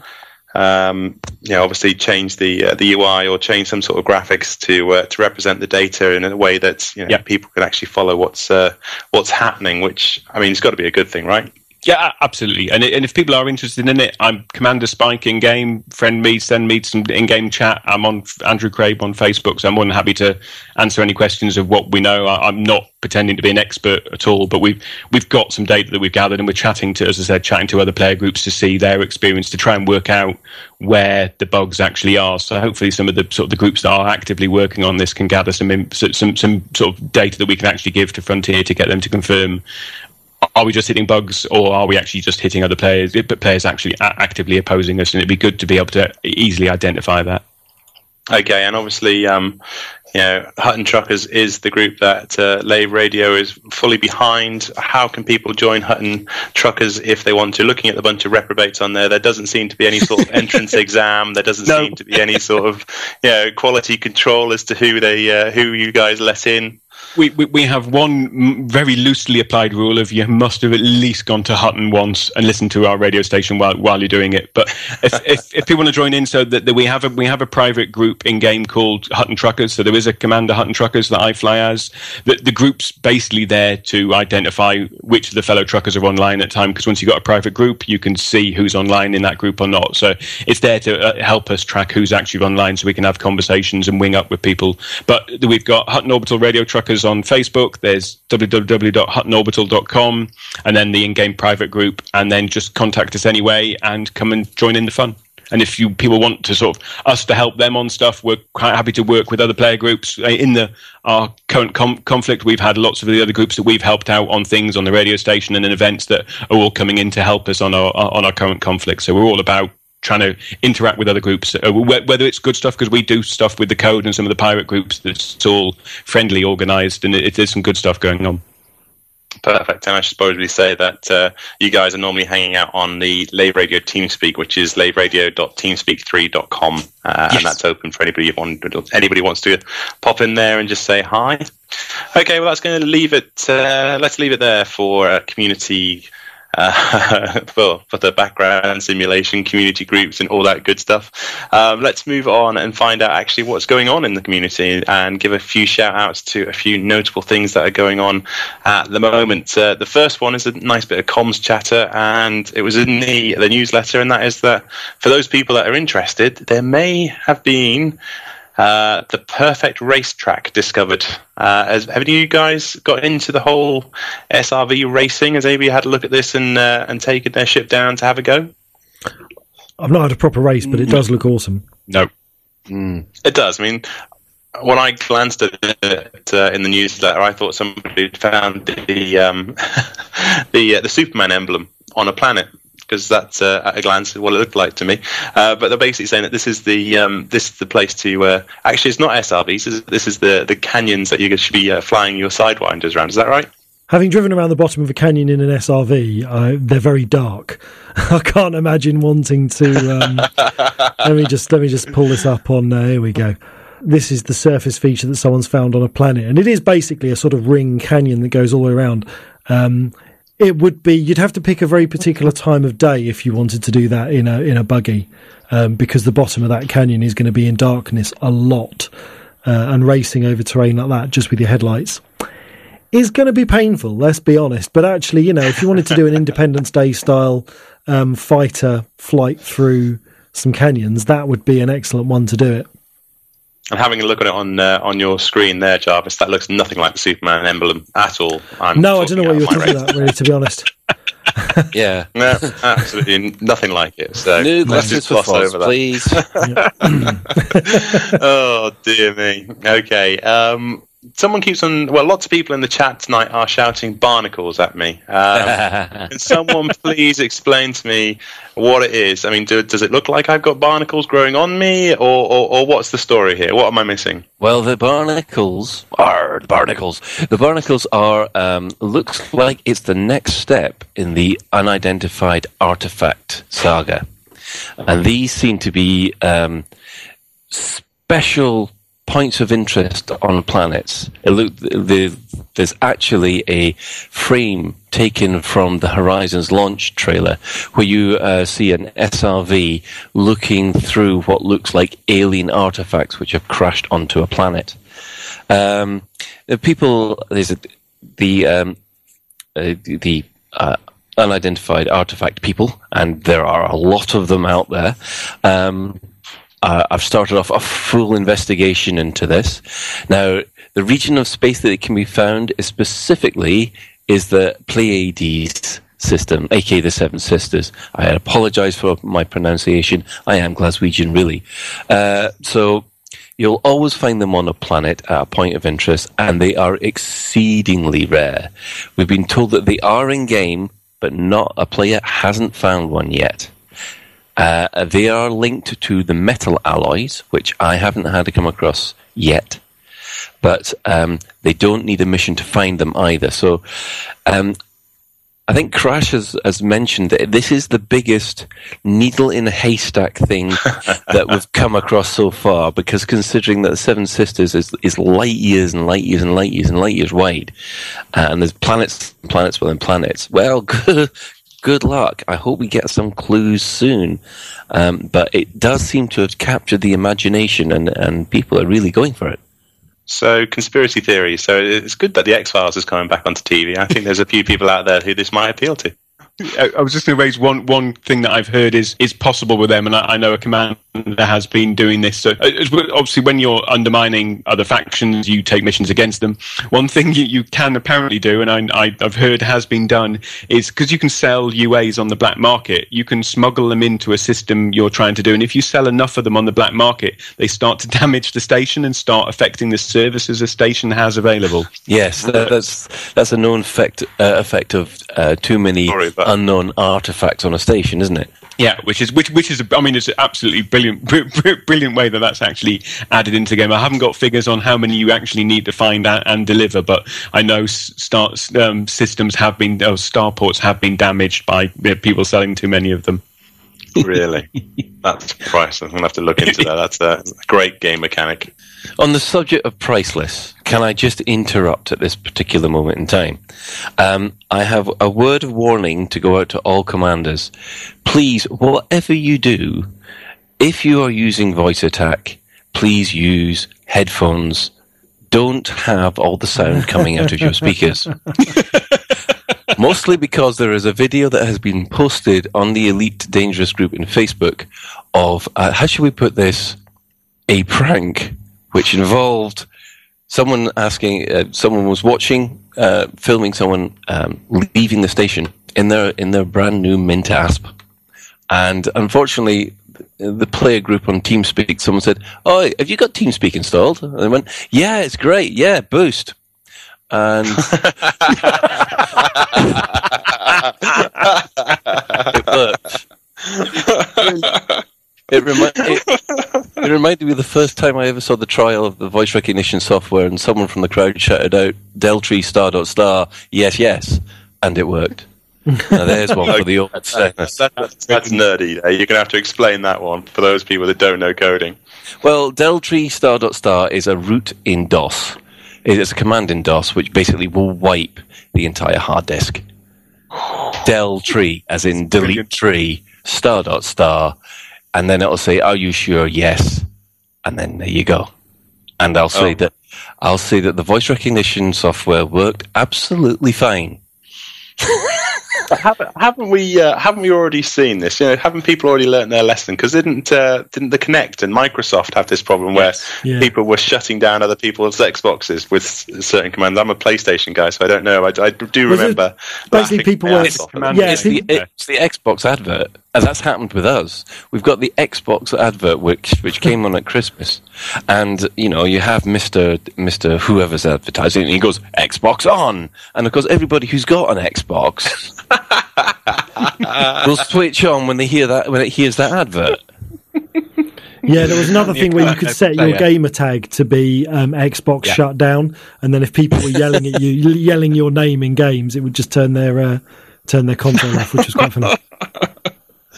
Um, you know, obviously change the uh, the UI or change some sort of graphics to uh, to represent the data in a way that you know, Yeah. people can actually follow what's uh, what's happening. Which I mean, it's got to be a good thing, right? Yeah, absolutely. And, and if people are interested in it, I'm Commander Spike in game. Friend me, send me some in game chat. I'm on Andrew Craig on Facebook, so I'm more than happy to answer any questions of what we know. I, I'm not pretending to be an expert at all, but we've we've got some data that we've gathered, and we're chatting to, as I said, chatting to other player groups to see their experience to try and work out where the bugs actually are. So hopefully, some of the sort of the groups that are actively working on this can gather some some some sort of data that we can actually give to Frontier to get them to confirm are we just hitting bugs or are we actually just hitting other players but players actually actively opposing us and it'd be good to be able to easily identify that Okay, and obviously, um, you know, Hutton Truckers is the group that uh, Lave Radio is fully behind. How can people join Hutton Truckers if they want to? Looking at the bunch of reprobates on there, there doesn't seem to be any sort of entrance exam. There doesn't No. seem to be any sort of, you know, quality control as to who they, uh, who you guys let in. We, we, we have one very loosely applied rule of you must have at least gone to Hutton once and listened to our radio station while, while you're doing it. But if, if, if people want to join in, so that, that we have a we have a private group in game called Hutton Truckers. So there is a commander Hutton Truckers that I fly as. The, the group's basically there to identify which of the fellow truckers are online at time. Because once you've got a private group, you can see who's online in that group or not. So it's there to uh, help us track who's actually online, so we can have conversations and wing up with people. But we've got Hutton Orbital Radio Truckers on Facebook. There's www.huttonorbital.com, and then the in-game private group, and then just contact us anyway and come and join in the fun. And if you people want to sort of us to help them on stuff, we're quite happy to work with other player groups Uh, in the our current com- conflict. We've had lots of the other groups that we've helped out on things on the radio station and in events that are all coming in to help us on our on our current conflict. So we're all about trying to interact with other groups, uh, whether it's good stuff because we do stuff with the code and some of the pirate groups that's all friendly, organised, and it, there's some good stuff going on. Perfect. And I should probably say that uh, you guys are normally hanging out on the Lave Radio TeamSpeak, which is laveradio.teamspeak3.com, uh, Yes. and that's open for anybody who want, anybody wants to pop in there and just say hi. Okay, well that's going to leave it. Uh, let's leave it there for uh, community. Uh, for, for the background simulation community groups and all that good stuff. Um, let's move on and find out actually what's going on in the community and give a few shout outs to a few notable things that are going on at the moment. Uh, the first one is a nice bit of comms chatter, and it was in the, the newsletter, and that is that for those people that are interested, there may have been uh, the perfect racetrack discovered. Uh, has, have any of you guys got into the whole SRV racing? Has anybody had a look at this and uh, and taken their ship down to have a go? I've not had a proper race, but it does look awesome. No, It does. I mean, when I glanced at it uh, in the newsletter, I thought somebody had found the um, the uh, the Superman emblem on a planet because that's uh, at a glance what it looked like to me. Uh, but they're basically saying that this is the um, this is the place to uh, actually it's not SRVs. This is, this is the the canyons that you should be uh, flying your sidewinders around. Is that right? Having driven around the bottom of a canyon in an SRV, uh, they're very dark. I can't imagine wanting to. Um, let me just let me just pull this up on. Uh, here we go. This is the surface feature that someone's found on a planet, and it is basically a sort of ring canyon that goes all the way around. Um, it would be you'd have to pick a very particular time of day if you wanted to do that in a in a buggy, um, because the bottom of that canyon is going to be in darkness a lot, uh, and racing over terrain like that just with your headlights is going to be painful. Let's be honest. But actually, you know, if you wanted to do an Independence Day style um, fighter flight through some canyons, that would be an excellent one to do it. And having a look at it on uh, on your screen there, Jarvis, that looks nothing like the Superman emblem at all. I'm No, I don't know talking what you were out of my really, to be honest. Yeah. No, absolutely nothing like it. So New let's glasses just for gloss Foz, over that. please. oh dear me. Okay. Um, someone keeps on. Well, lots of people in the chat tonight are shouting barnacles at me. Um, can someone please explain to me what it is? I mean, do, does it look like I've got barnacles growing on me, or, or, or what's the story here? What am I missing? Well, the barnacles are the barnacles. The barnacles are um, looks like it's the next step in the unidentified artifact saga, and these seem to be um, special points of interest on planets. Look, the, there's actually a frame taken from the Horizons launch trailer where you uh, see an SRV looking through what looks like alien artifacts which have crashed onto a planet. Um, the people, there's a, the um, uh, the uh, unidentified artifact people, and there are a lot of them out there. Um, uh, I've started off a full investigation into this. Now, the region of space that it can be found is specifically is the Pleiades system, aka the Seven Sisters. I apologize for my pronunciation. I am Glaswegian, really. Uh, so you'll always find them on a planet at a point of interest, and they are exceedingly rare. We've been told that they are in game, but not a player hasn't found one yet. Uh, they are linked to the metal alloys, which I haven't had to come across yet. But um, they don't need a mission to find them either. So um, I think Crash has, has mentioned that this is the biggest needle in a haystack thing that we've come across so far. Because considering that the Seven Sisters is is light years and light years and light years and light years wide, uh, and there's planets, planets within planets. Well, good, good luck. I hope we get some clues soon. Um, but it does seem to have captured the imagination, and and people are really going for it. So conspiracy theories. So it's good that the X Files is coming back onto TV. I think there's a few people out there who this might appeal to. I I was just going to raise one one thing that I've heard is is possible with them, and I, I know a commander has been doing this. So uh, obviously, when you're undermining other factions, you take missions against them. One thing you, you can apparently do, and I, I, I've heard has been done, is because you can sell UAs on the black market, you can smuggle them into a system you're trying to do, and if you sell enough of them on the black market, they start to damage the station and start affecting the services a station has available. Yes, that, that's that's a known effect uh, effect of uh, too many Sorry, unknown artifacts on a station, isn't it? Yeah, which is which which is I mean it's an absolutely brilliant br- br- brilliant way that that's actually added into the game. I haven't got figures on how many you actually need to find out and deliver, but I know start um, systems have been starports have been damaged by people selling too many of them. Really, that's priceless. I'm gonna have to look into that. That's a great game mechanic. On the subject of priceless, can I just interrupt at this particular moment in time? Um, I have a word of warning to go out to all commanders. Please, whatever you do, if you are using voice attack, please use headphones. Don't have all the sound coming out of your speakers. Mostly because there is a video that has been posted on the Elite Dangerous group in Facebook of, uh, how should we put this? A prank which involved someone asking, uh, someone was watching, uh, filming someone um, leaving the station in their in their brand new Mint Asp, and unfortunately, the player group on TeamSpeak, someone said, "Oh, have you got TeamSpeak installed?" And they went, "Yeah, it's great. Yeah, boost." And it worked. It, remi- it, it reminded me of the first time I ever saw the trial of the voice recognition software, and someone from the crowd shouted out "Deltree star dot star, yes, yes," and it worked. Now there's one for the old That's, that's, that's, nerdy. There. You're gonna have to explain that one for those people that don't know coding. Well, Deltree star dot star is a root in DOS. It's a command in DOS which basically will wipe the entire hard disk. Del tree, as in delete tree, star dot star, and then it'll say, "Are you sure?" Yes, and then there you go. And I'll say Oh. that I'll say that the voice recognition software worked absolutely fine. haven't, haven't we? Uh, haven't we already seen this? You know, haven't people already learnt their lesson? Because didn't uh, didn't the Kinect and Microsoft have this problem where Yeah. people were shutting down other people's Xboxes with certain commands? I'm a PlayStation guy, so I don't know. I, I do Was remember. basically people were- ass off at Command- that. Yeah, it's, the, it's the Xbox advert, and that's happened with us. We've got the Xbox advert, which which came on at Christmas, and you know you have Mister Mister whoever's advertising, and he goes Xbox on, and of course everybody who's got an Xbox will switch on when they hear that when it hears that advert. Yeah, there was another thing where you could set your player. gamer tag to be um, Xbox shut down, and then if people were yelling at you, yelling your name in games, it would just turn their uh, turn their console off, which was quite funny.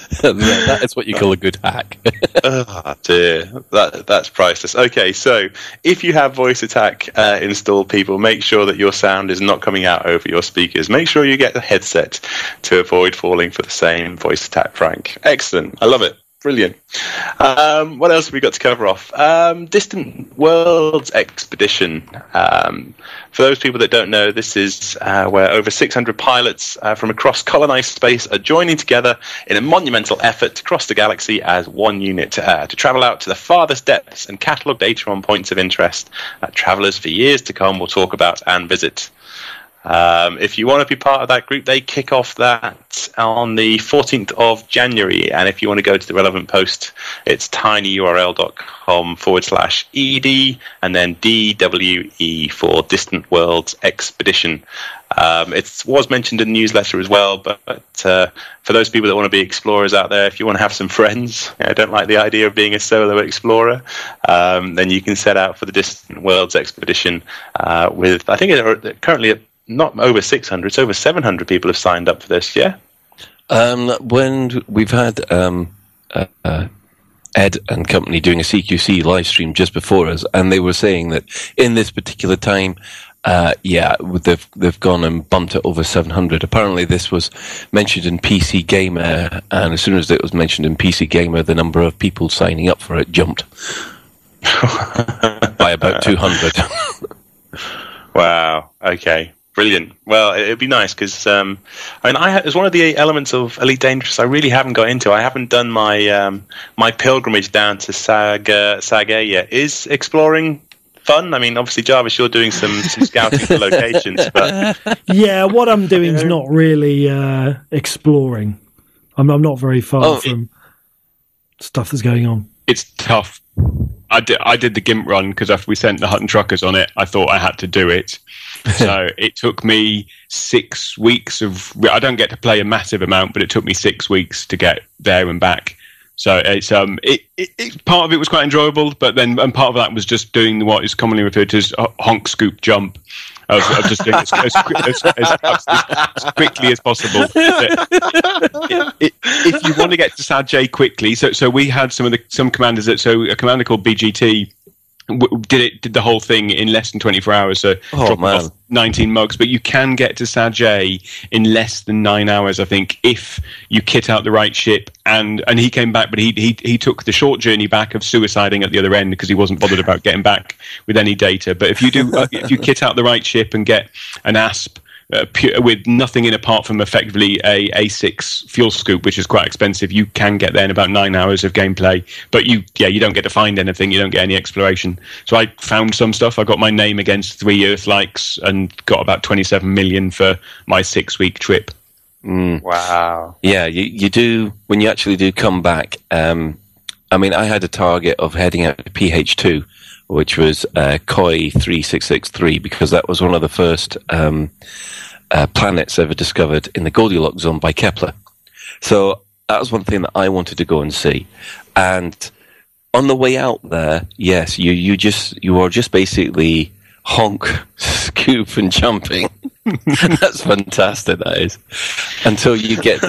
that is what you call a good hack. Ah, dear, that that's priceless. Okay, so if you have voice attack uh, installed, people make sure that your sound is not coming out over your speakers. Make sure you get the headset to avoid falling for the same voice attack prank. Excellent, I love it. Brilliant. Um, what else have we got to cover off? Um, Distant Worlds Expedition. Um, for those people that don't know, this is uh, where over 600 pilots uh, from across colonized space are joining together in a monumental effort to cross the galaxy as one unit uh, to travel out to the farthest depths and catalog data on points of interest that travelers for years to come will talk about and visit. Um, if you want to be part of that group, they kick off that on the 14th of January. And if you want to go to the relevant post, it's tinyurl.com forward slash ed and then DWE for Distant Worlds Expedition. Um, it was mentioned in the newsletter as well, but, but uh, for those people that want to be explorers out there, if you want to have some friends, I don't like the idea of being a solo explorer, um, then you can set out for the Distant Worlds Expedition uh, with, I think, currently at not over 600, it's over 700 people have signed up for this, yeah? Um, when we've had um, uh, uh, Ed and company doing a CQC live stream just before us, and they were saying that in this particular time, uh, yeah, they've they've gone and bumped it over 700. Apparently, this was mentioned in PC Gamer, and as soon as it was mentioned in PC Gamer, the number of people signing up for it jumped by about 200. Wow. Okay. Brilliant. Well, it- it'd be nice because um, I mean, I ha- it's one of the elements of Elite Dangerous I really haven't got into. I haven't done my um, my pilgrimage down to Sag uh, Sagae yet. Is exploring fun? I mean, obviously, Jarvis, you're doing some, some scouting for locations, but Yeah, what I'm doing is not really uh, exploring. I'm, I'm not very far Oh, from stuff that's going on. It's tough. I did, I did the GIMP run because after we sent the Hutton truckers on it, I thought I had to do it. so it took me six weeks of. I don't get to play a massive amount, but it took me six weeks to get there and back. So it's um, it, it, it part of it was quite enjoyable, but then and part of that was just doing what is commonly referred to as honk scoop jump. Of, of just doing it as, as, as, as, as quickly as possible. It- if you want to get to Sad J quickly, so so we had some of the some commanders that so a commander called BGT w- did it did the whole thing in less than 24 hours so Oh, man. off 19 mugs. But you can get to Sajay in less than 9 hours I think if you kit out the right ship. And and he came back but he he, he took the short journey back of suiciding at the other end because he wasn't bothered about getting back with any data. But if you do uh, if you kit out the right ship and get an asp uh, pu- with nothing in apart from effectively a A6 fuel scoop, which is quite expensive, you can get there in about nine hours of gameplay. But you, yeah, you don't get to find anything. You don't get any exploration. So I found some stuff. I got my name against three Earth likes and got about 27 million for my six week trip. wow. Yeah, you, you do when you actually do come back. Um, I mean, I had a target of heading out to PH2, which was uh, Koi three six six three, because that was one of the first um, uh, planets ever discovered in the Goldilocks zone by Kepler. So that was one thing that I wanted to go and see. And on the way out there, yes, you you just you are just basically honk, scoop, and jumping. That's fantastic. That is until you get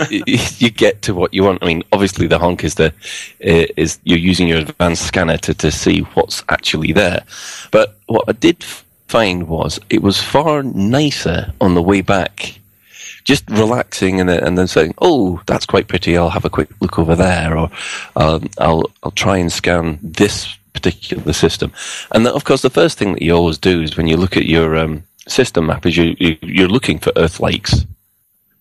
you get to what you want. I mean, obviously the honk is the is you're using your advanced scanner to to see what's actually there. But what I did find was it was far nicer on the way back. Just relaxing and then, and then saying, "Oh, that's quite pretty. I'll have a quick look over there," or um, "I'll I'll try and scan this particular system." And then, of course, the first thing that you always do is when you look at your um, system map is you, you you're looking for Earth likes.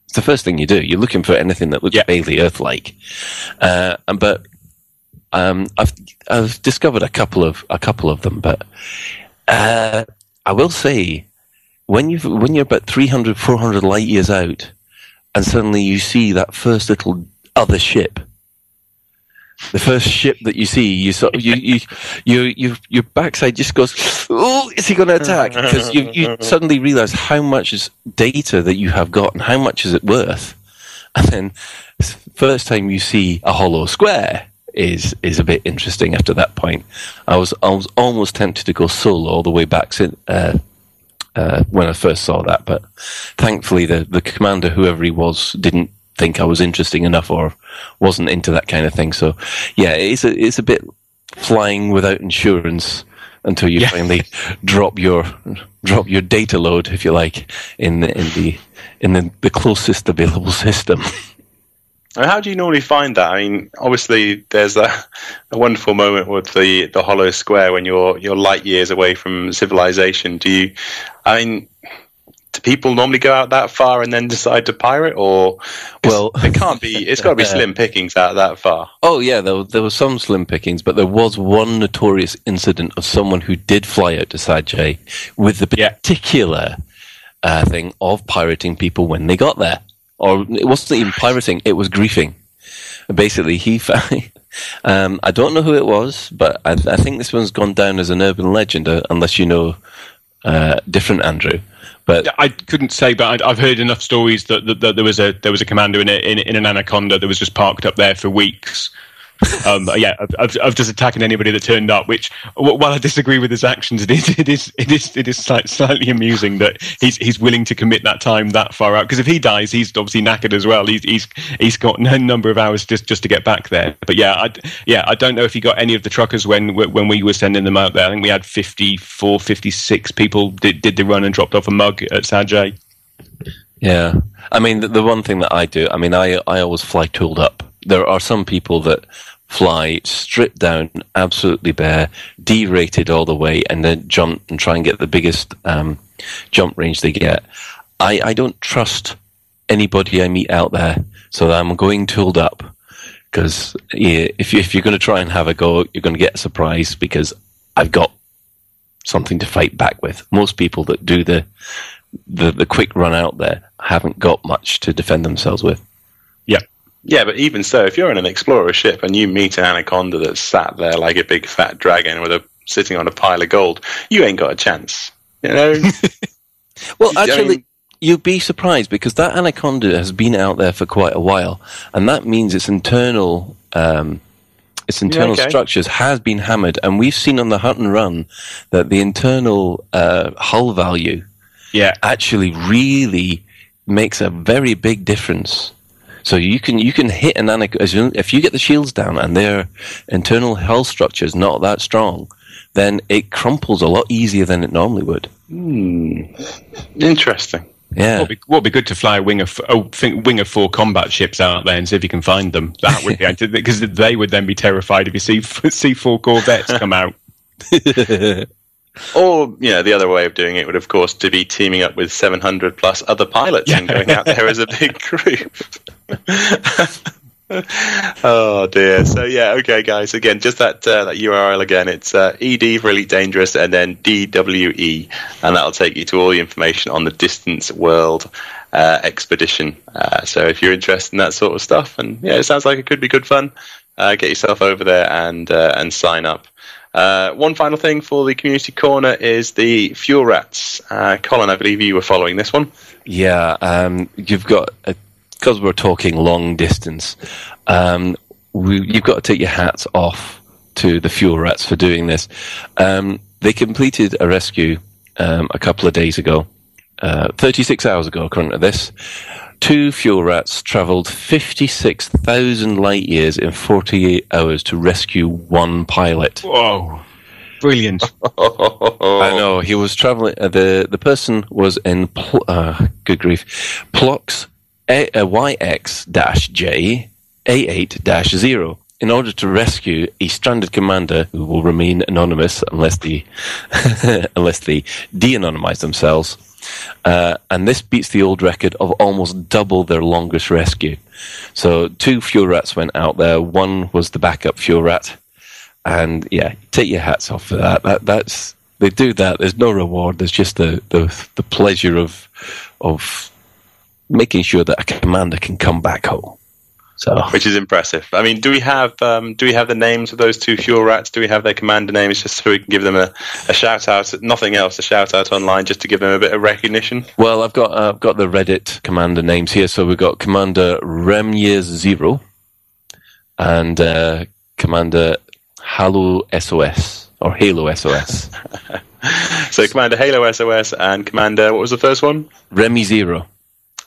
It's the first thing you do. You're looking for anything that looks Yeah. vaguely Earth-like. Uh, and but um, I've I've discovered a couple of a couple of them, but uh, I will say when you when you're about 300, 400 light years out, and suddenly you see that first little other ship. The first ship that you see, you sort of, you, you, you, you, your backside just goes, oh, is he going to attack? Because you, you suddenly realize how much is data that you have got and how much is it worth. And then, first time you see a hollow square is is a bit interesting. After that point, I was I was almost tempted to go solo all the way back uh, uh, when I first saw that, but thankfully the the commander, whoever he was, didn't think I was interesting enough or wasn't into that kind of thing. So, yeah, it's a it's a bit flying without insurance until you Yeah. finally drop your drop your data load, if you like, in the in the in the, the closest available system. How do you normally find that? I mean, obviously, there's a, a wonderful moment with the, the hollow square when you're you're light years away from civilization. Do you? I mean, do people normally go out that far and then decide to pirate, or Well- it can't be. It's got to be slim pickings out that far. Oh yeah, there, there were some slim pickings, but there was one notorious incident of someone who did fly out to Sajay with the Yeah. particular uh, thing of pirating people when they got there, or it wasn't even pirating; it was griefing. Basically, he found. Um, I don't know who it was, but I, I think this one's gone down as an urban legend, uh, unless you know uh, different Andrew. But I couldn't say, but I'd, I've heard enough stories that, that, that there was a there was a commander in, a, in in an anaconda that was just parked up there for weeks um, yeah, of, of, just attacking anybody that turned up. Which, while I disagree with his actions, it is it is it is it is slight, slightly amusing that he's he's willing to commit that time that far out. Because if he dies, he's obviously knackered as well. He's he's he's got no number of hours just just to get back there. But yeah, I yeah I don't know if he got any of the truckers when when we were sending them out there. I think we had 54, 56 people did did the run and dropped off a mug at Sajay. Yeah, I mean the, the one thing that I do, I mean I I always fly tooled up. There are some people that fly stripped down, absolutely bare, derated all the way, and then jump and try and get the biggest um, jump range they get. I I don't trust anybody I meet out there, so I'm going tooled up because yeah, if you, if you're going to try and have a go, you're going to get a surprise because I've got something to fight back with. Most people that do the the, the quick run out there haven't got much to defend themselves with. Yeah. Yeah, but even so, if you're in an explorer ship and you meet an anaconda that's sat there like a big fat dragon with a sitting on a pile of gold, you ain't got a chance. You know? Well, I actually, mean- you'd be surprised because that anaconda has been out there for quite a while, and that means its internal um, its internal okay. structures has been hammered, and we've seen on the hunt and run that the internal uh, hull value Yeah. actually really makes a very big difference. So you can you can hit an anaconda if you get the shields down and their internal hull structure is not that strong, then it crumples a lot easier than it normally would. Hmm. Interesting. Yeah. What would be, what would be good to fly a wing of oh, think wing of four combat ships out there and see if you can find them. That would be because they would then be terrified if you see see four corvettes come out. Or, you know, the other way of doing it would, of course, to be teaming up with 700 plus other pilots and going out there as a big group. oh dear. So yeah, okay, guys. Again, just that uh, that URL again. It's uh, ed for Elite Dangerous and then DWE, and that'll take you to all the information on the Distance World uh, expedition. Uh, so if you're interested in that sort of stuff, and yeah, it sounds like it could be good fun. Uh, get yourself over there and uh, and sign up. Uh, one final thing for the community corner is the fuel rats. Uh, Colin, I believe you were following this one. Yeah, um, you've got because we're talking long distance. Um, we, you've got to take your hats off to the fuel rats for doing this. Um, they completed a rescue um, a couple of days ago, uh, 36 hours ago, according to this. Two fuel rats travelled 56,000 light years in 48 hours to rescue one pilot. Whoa, brilliant! I know he was traveling. Uh, the the person was in pl- uh, good grief, Plox a- uh, YX dash J A eight dash zero. In order to rescue a stranded commander who will remain anonymous unless they unless they de-anonymize themselves, uh, and this beats the old record of almost double their longest rescue. So two fuel rats went out there. One was the backup fuel rat, and yeah, take your hats off for that. That that's they do that. There's no reward. There's just the the, the pleasure of of making sure that a commander can come back home. So which is impressive. I mean, do we have um, do we have the names of those two fuel rats? Do we have their commander names just so we can give them a, a shout out? Nothing else, a shout out online just to give them a bit of recognition. well, I've got uh, I've got the Reddit commander names here. So we've got Commander Remyears Zero and uh, Commander Halo SOS or Halo SOS. So Commander Halo SOS and Commander what was the first one? Remy Zero.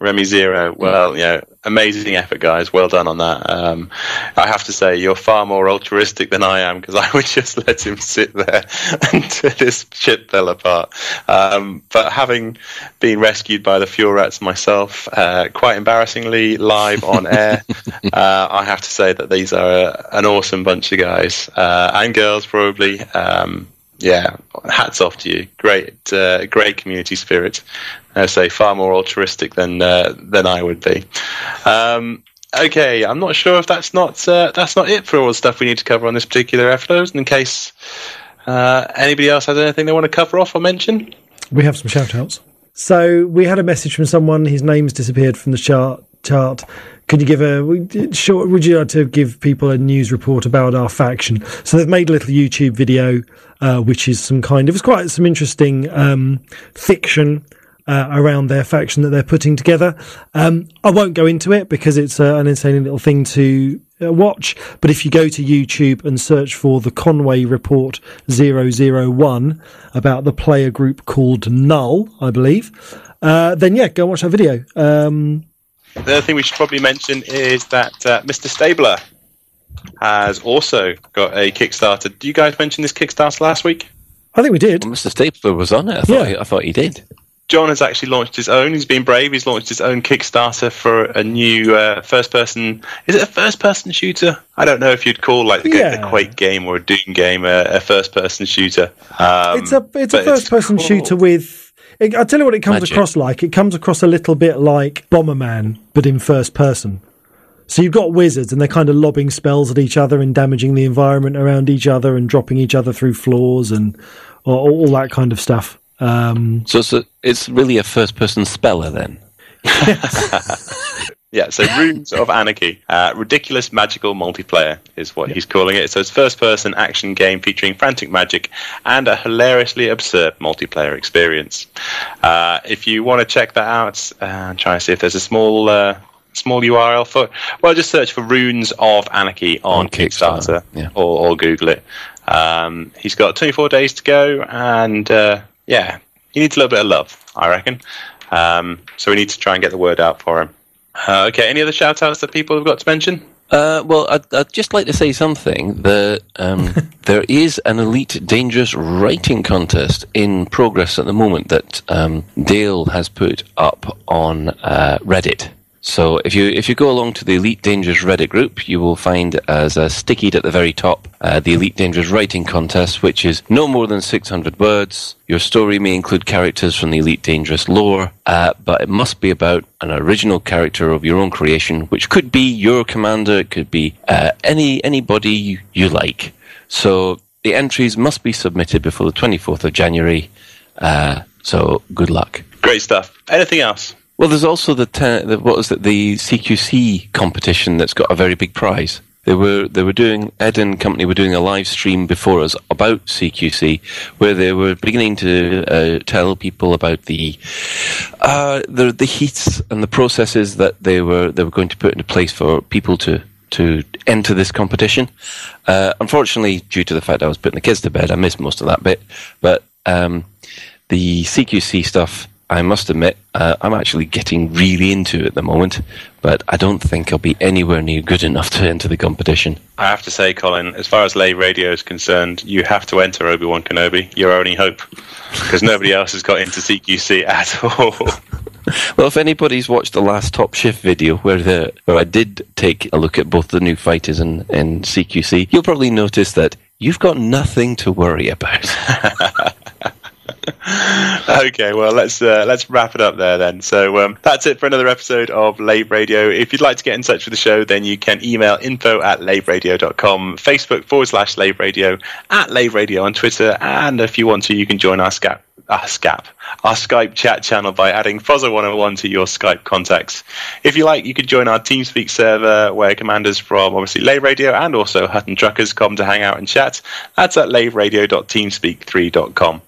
Remy Zero. Well, you know, amazing effort, guys. Well done on that. Um, I have to say, you're far more altruistic than I am because I would just let him sit there until this ship fell apart. Um, but having been rescued by the fuel rats myself, uh, quite embarrassingly live on air, uh, I have to say that these are a, an awesome bunch of guys uh, and girls, probably. Um, yeah, hats off to you. Great, uh, great community spirit. I say far more altruistic than uh, than I would be. Um, okay, I'm not sure if that's not uh, that's not it for all the stuff we need to cover on this particular episode. In case uh, anybody else has anything they want to cover off or mention, We have some shout outs. So we had a message from someone, his name's disappeared from the chart chart. Could you give a short would you like to give people a news report about our faction? So they've made a little YouTube video, uh, which is some kind of it's quite some interesting um, fiction uh, around their faction that they're putting together. Um, I won't go into it because it's uh, an insane little thing to uh, watch. But if you go to YouTube and search for the Conway Report 001 about the player group called Null, I believe, uh, then yeah, go watch that video. Um, The other thing we should probably mention is that uh, Mr. Stabler has also got a Kickstarter. Did you guys mention this Kickstarter last week? I think we did. Well, Mr. Stapler was on it. I thought, Yeah. he, I thought he did. John has actually launched his own. He's been brave. He's launched his own Kickstarter for a new uh, first-person. Is it a first-person shooter? I don't know if you'd call like the, Yeah. the Quake game or a Doom game a, a first-person shooter. Um, it's a it's a first person cool. shooter with. It, I'll tell you what it comes Magic. across like. It comes across a little bit like Bomberman, but in first person. So you've got wizards, and they're kind of lobbing spells at each other and damaging the environment around each other and dropping each other through floors and all, all that kind of stuff. Um, So it's, it's really a first person speller then. Yeah, so Runes of Anarchy. Uh, ridiculous magical multiplayer is what he's calling it. So it's first person action game featuring frantic magic and a hilariously absurd multiplayer experience. Uh, if you want to check that out, uh, I'm trying to see if there's a small uh, small URL for Well, just search for Runes of Anarchy on, On Kickstarter, Kickstarter, yeah. or, or Google it. Um, he's got 24 days to go, and uh, yeah, he needs a little bit of love, I reckon. Um, so we need to try and get the word out for him. Uh, okay, any other shout outs that people have got to mention? Uh, well, I'd, I'd just like to say something. That um, there is an elite dangerous writing contest in progress at the moment that um, Dale has put up on uh, Reddit. So if you if you go along to the Elite Dangerous Reddit group, you will find as uh, stickied at the very top uh, the Elite Dangerous Writing Contest, which is no more than 600 words. Your story may include characters from the Elite Dangerous lore, uh, but it must be about an original character of your own creation, which could be your commander, it could be uh, any anybody you, you like. So the entries must be submitted before the 24th of January. Uh, so good luck. Great stuff. Anything else? Well, there's also the, te- the what was it the CQC competition that's got a very big prize. They were they were doing Ed and company were doing a live stream before us about CQC, where they were beginning to uh, tell people about the uh, the the heats and the processes that they were they were going to put into place for people to to enter this competition. Uh, unfortunately, due to the fact I was putting the kids to bed, I missed most of that bit. But um, the CQC stuff, I must admit, uh, I'm actually getting really into it at the moment. But I don't think I'll be anywhere near good enough to enter the competition. I have to say, Colin, as far as Lave Radio is concerned, you have to enter Obi Wan Kenobi. Your only hope. Because nobody else has got into CQC at all. Well, if anybody's watched the last Top Shift video where the where I did take a look at both the new fighters and, and CQC, you'll probably notice that you've got nothing to worry about. okay, well let's uh, let's wrap it up there then. So um, that's it for another episode of Lave Radio. If you'd like to get in touch with the show, then you can email info at laveradio.com, Facebook forward slash Lave Radio, at Lave Radio on Twitter, and if you want to, you can join our Scap. Our Scap, our Skype chat channel by adding Fozzo101 to your Skype contacts. If you like, you could join our TeamSpeak server where commanders from obviously Lave Radio and also Hutton Truckers come to hang out and chat. That's at laveradio.teamspeak3.com.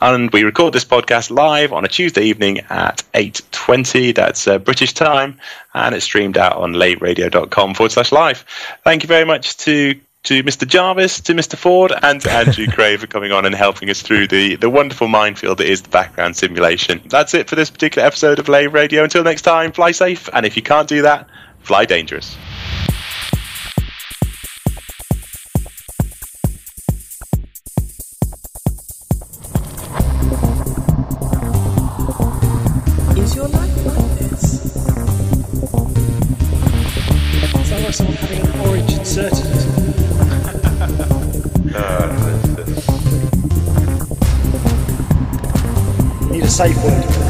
And we record this podcast live on a Tuesday evening at 8.20. That's uh, British time. And it's streamed out on laveradio.com forward slash live. Thank you very much to to Mr. Jarvis, to Mr. Ford, and to Andrew Cray for coming on and helping us through the, the wonderful minefield that is the background simulation. That's it for this particular episode of Lave Radio. Until next time, fly safe. And if you can't do that, fly dangerous. Need a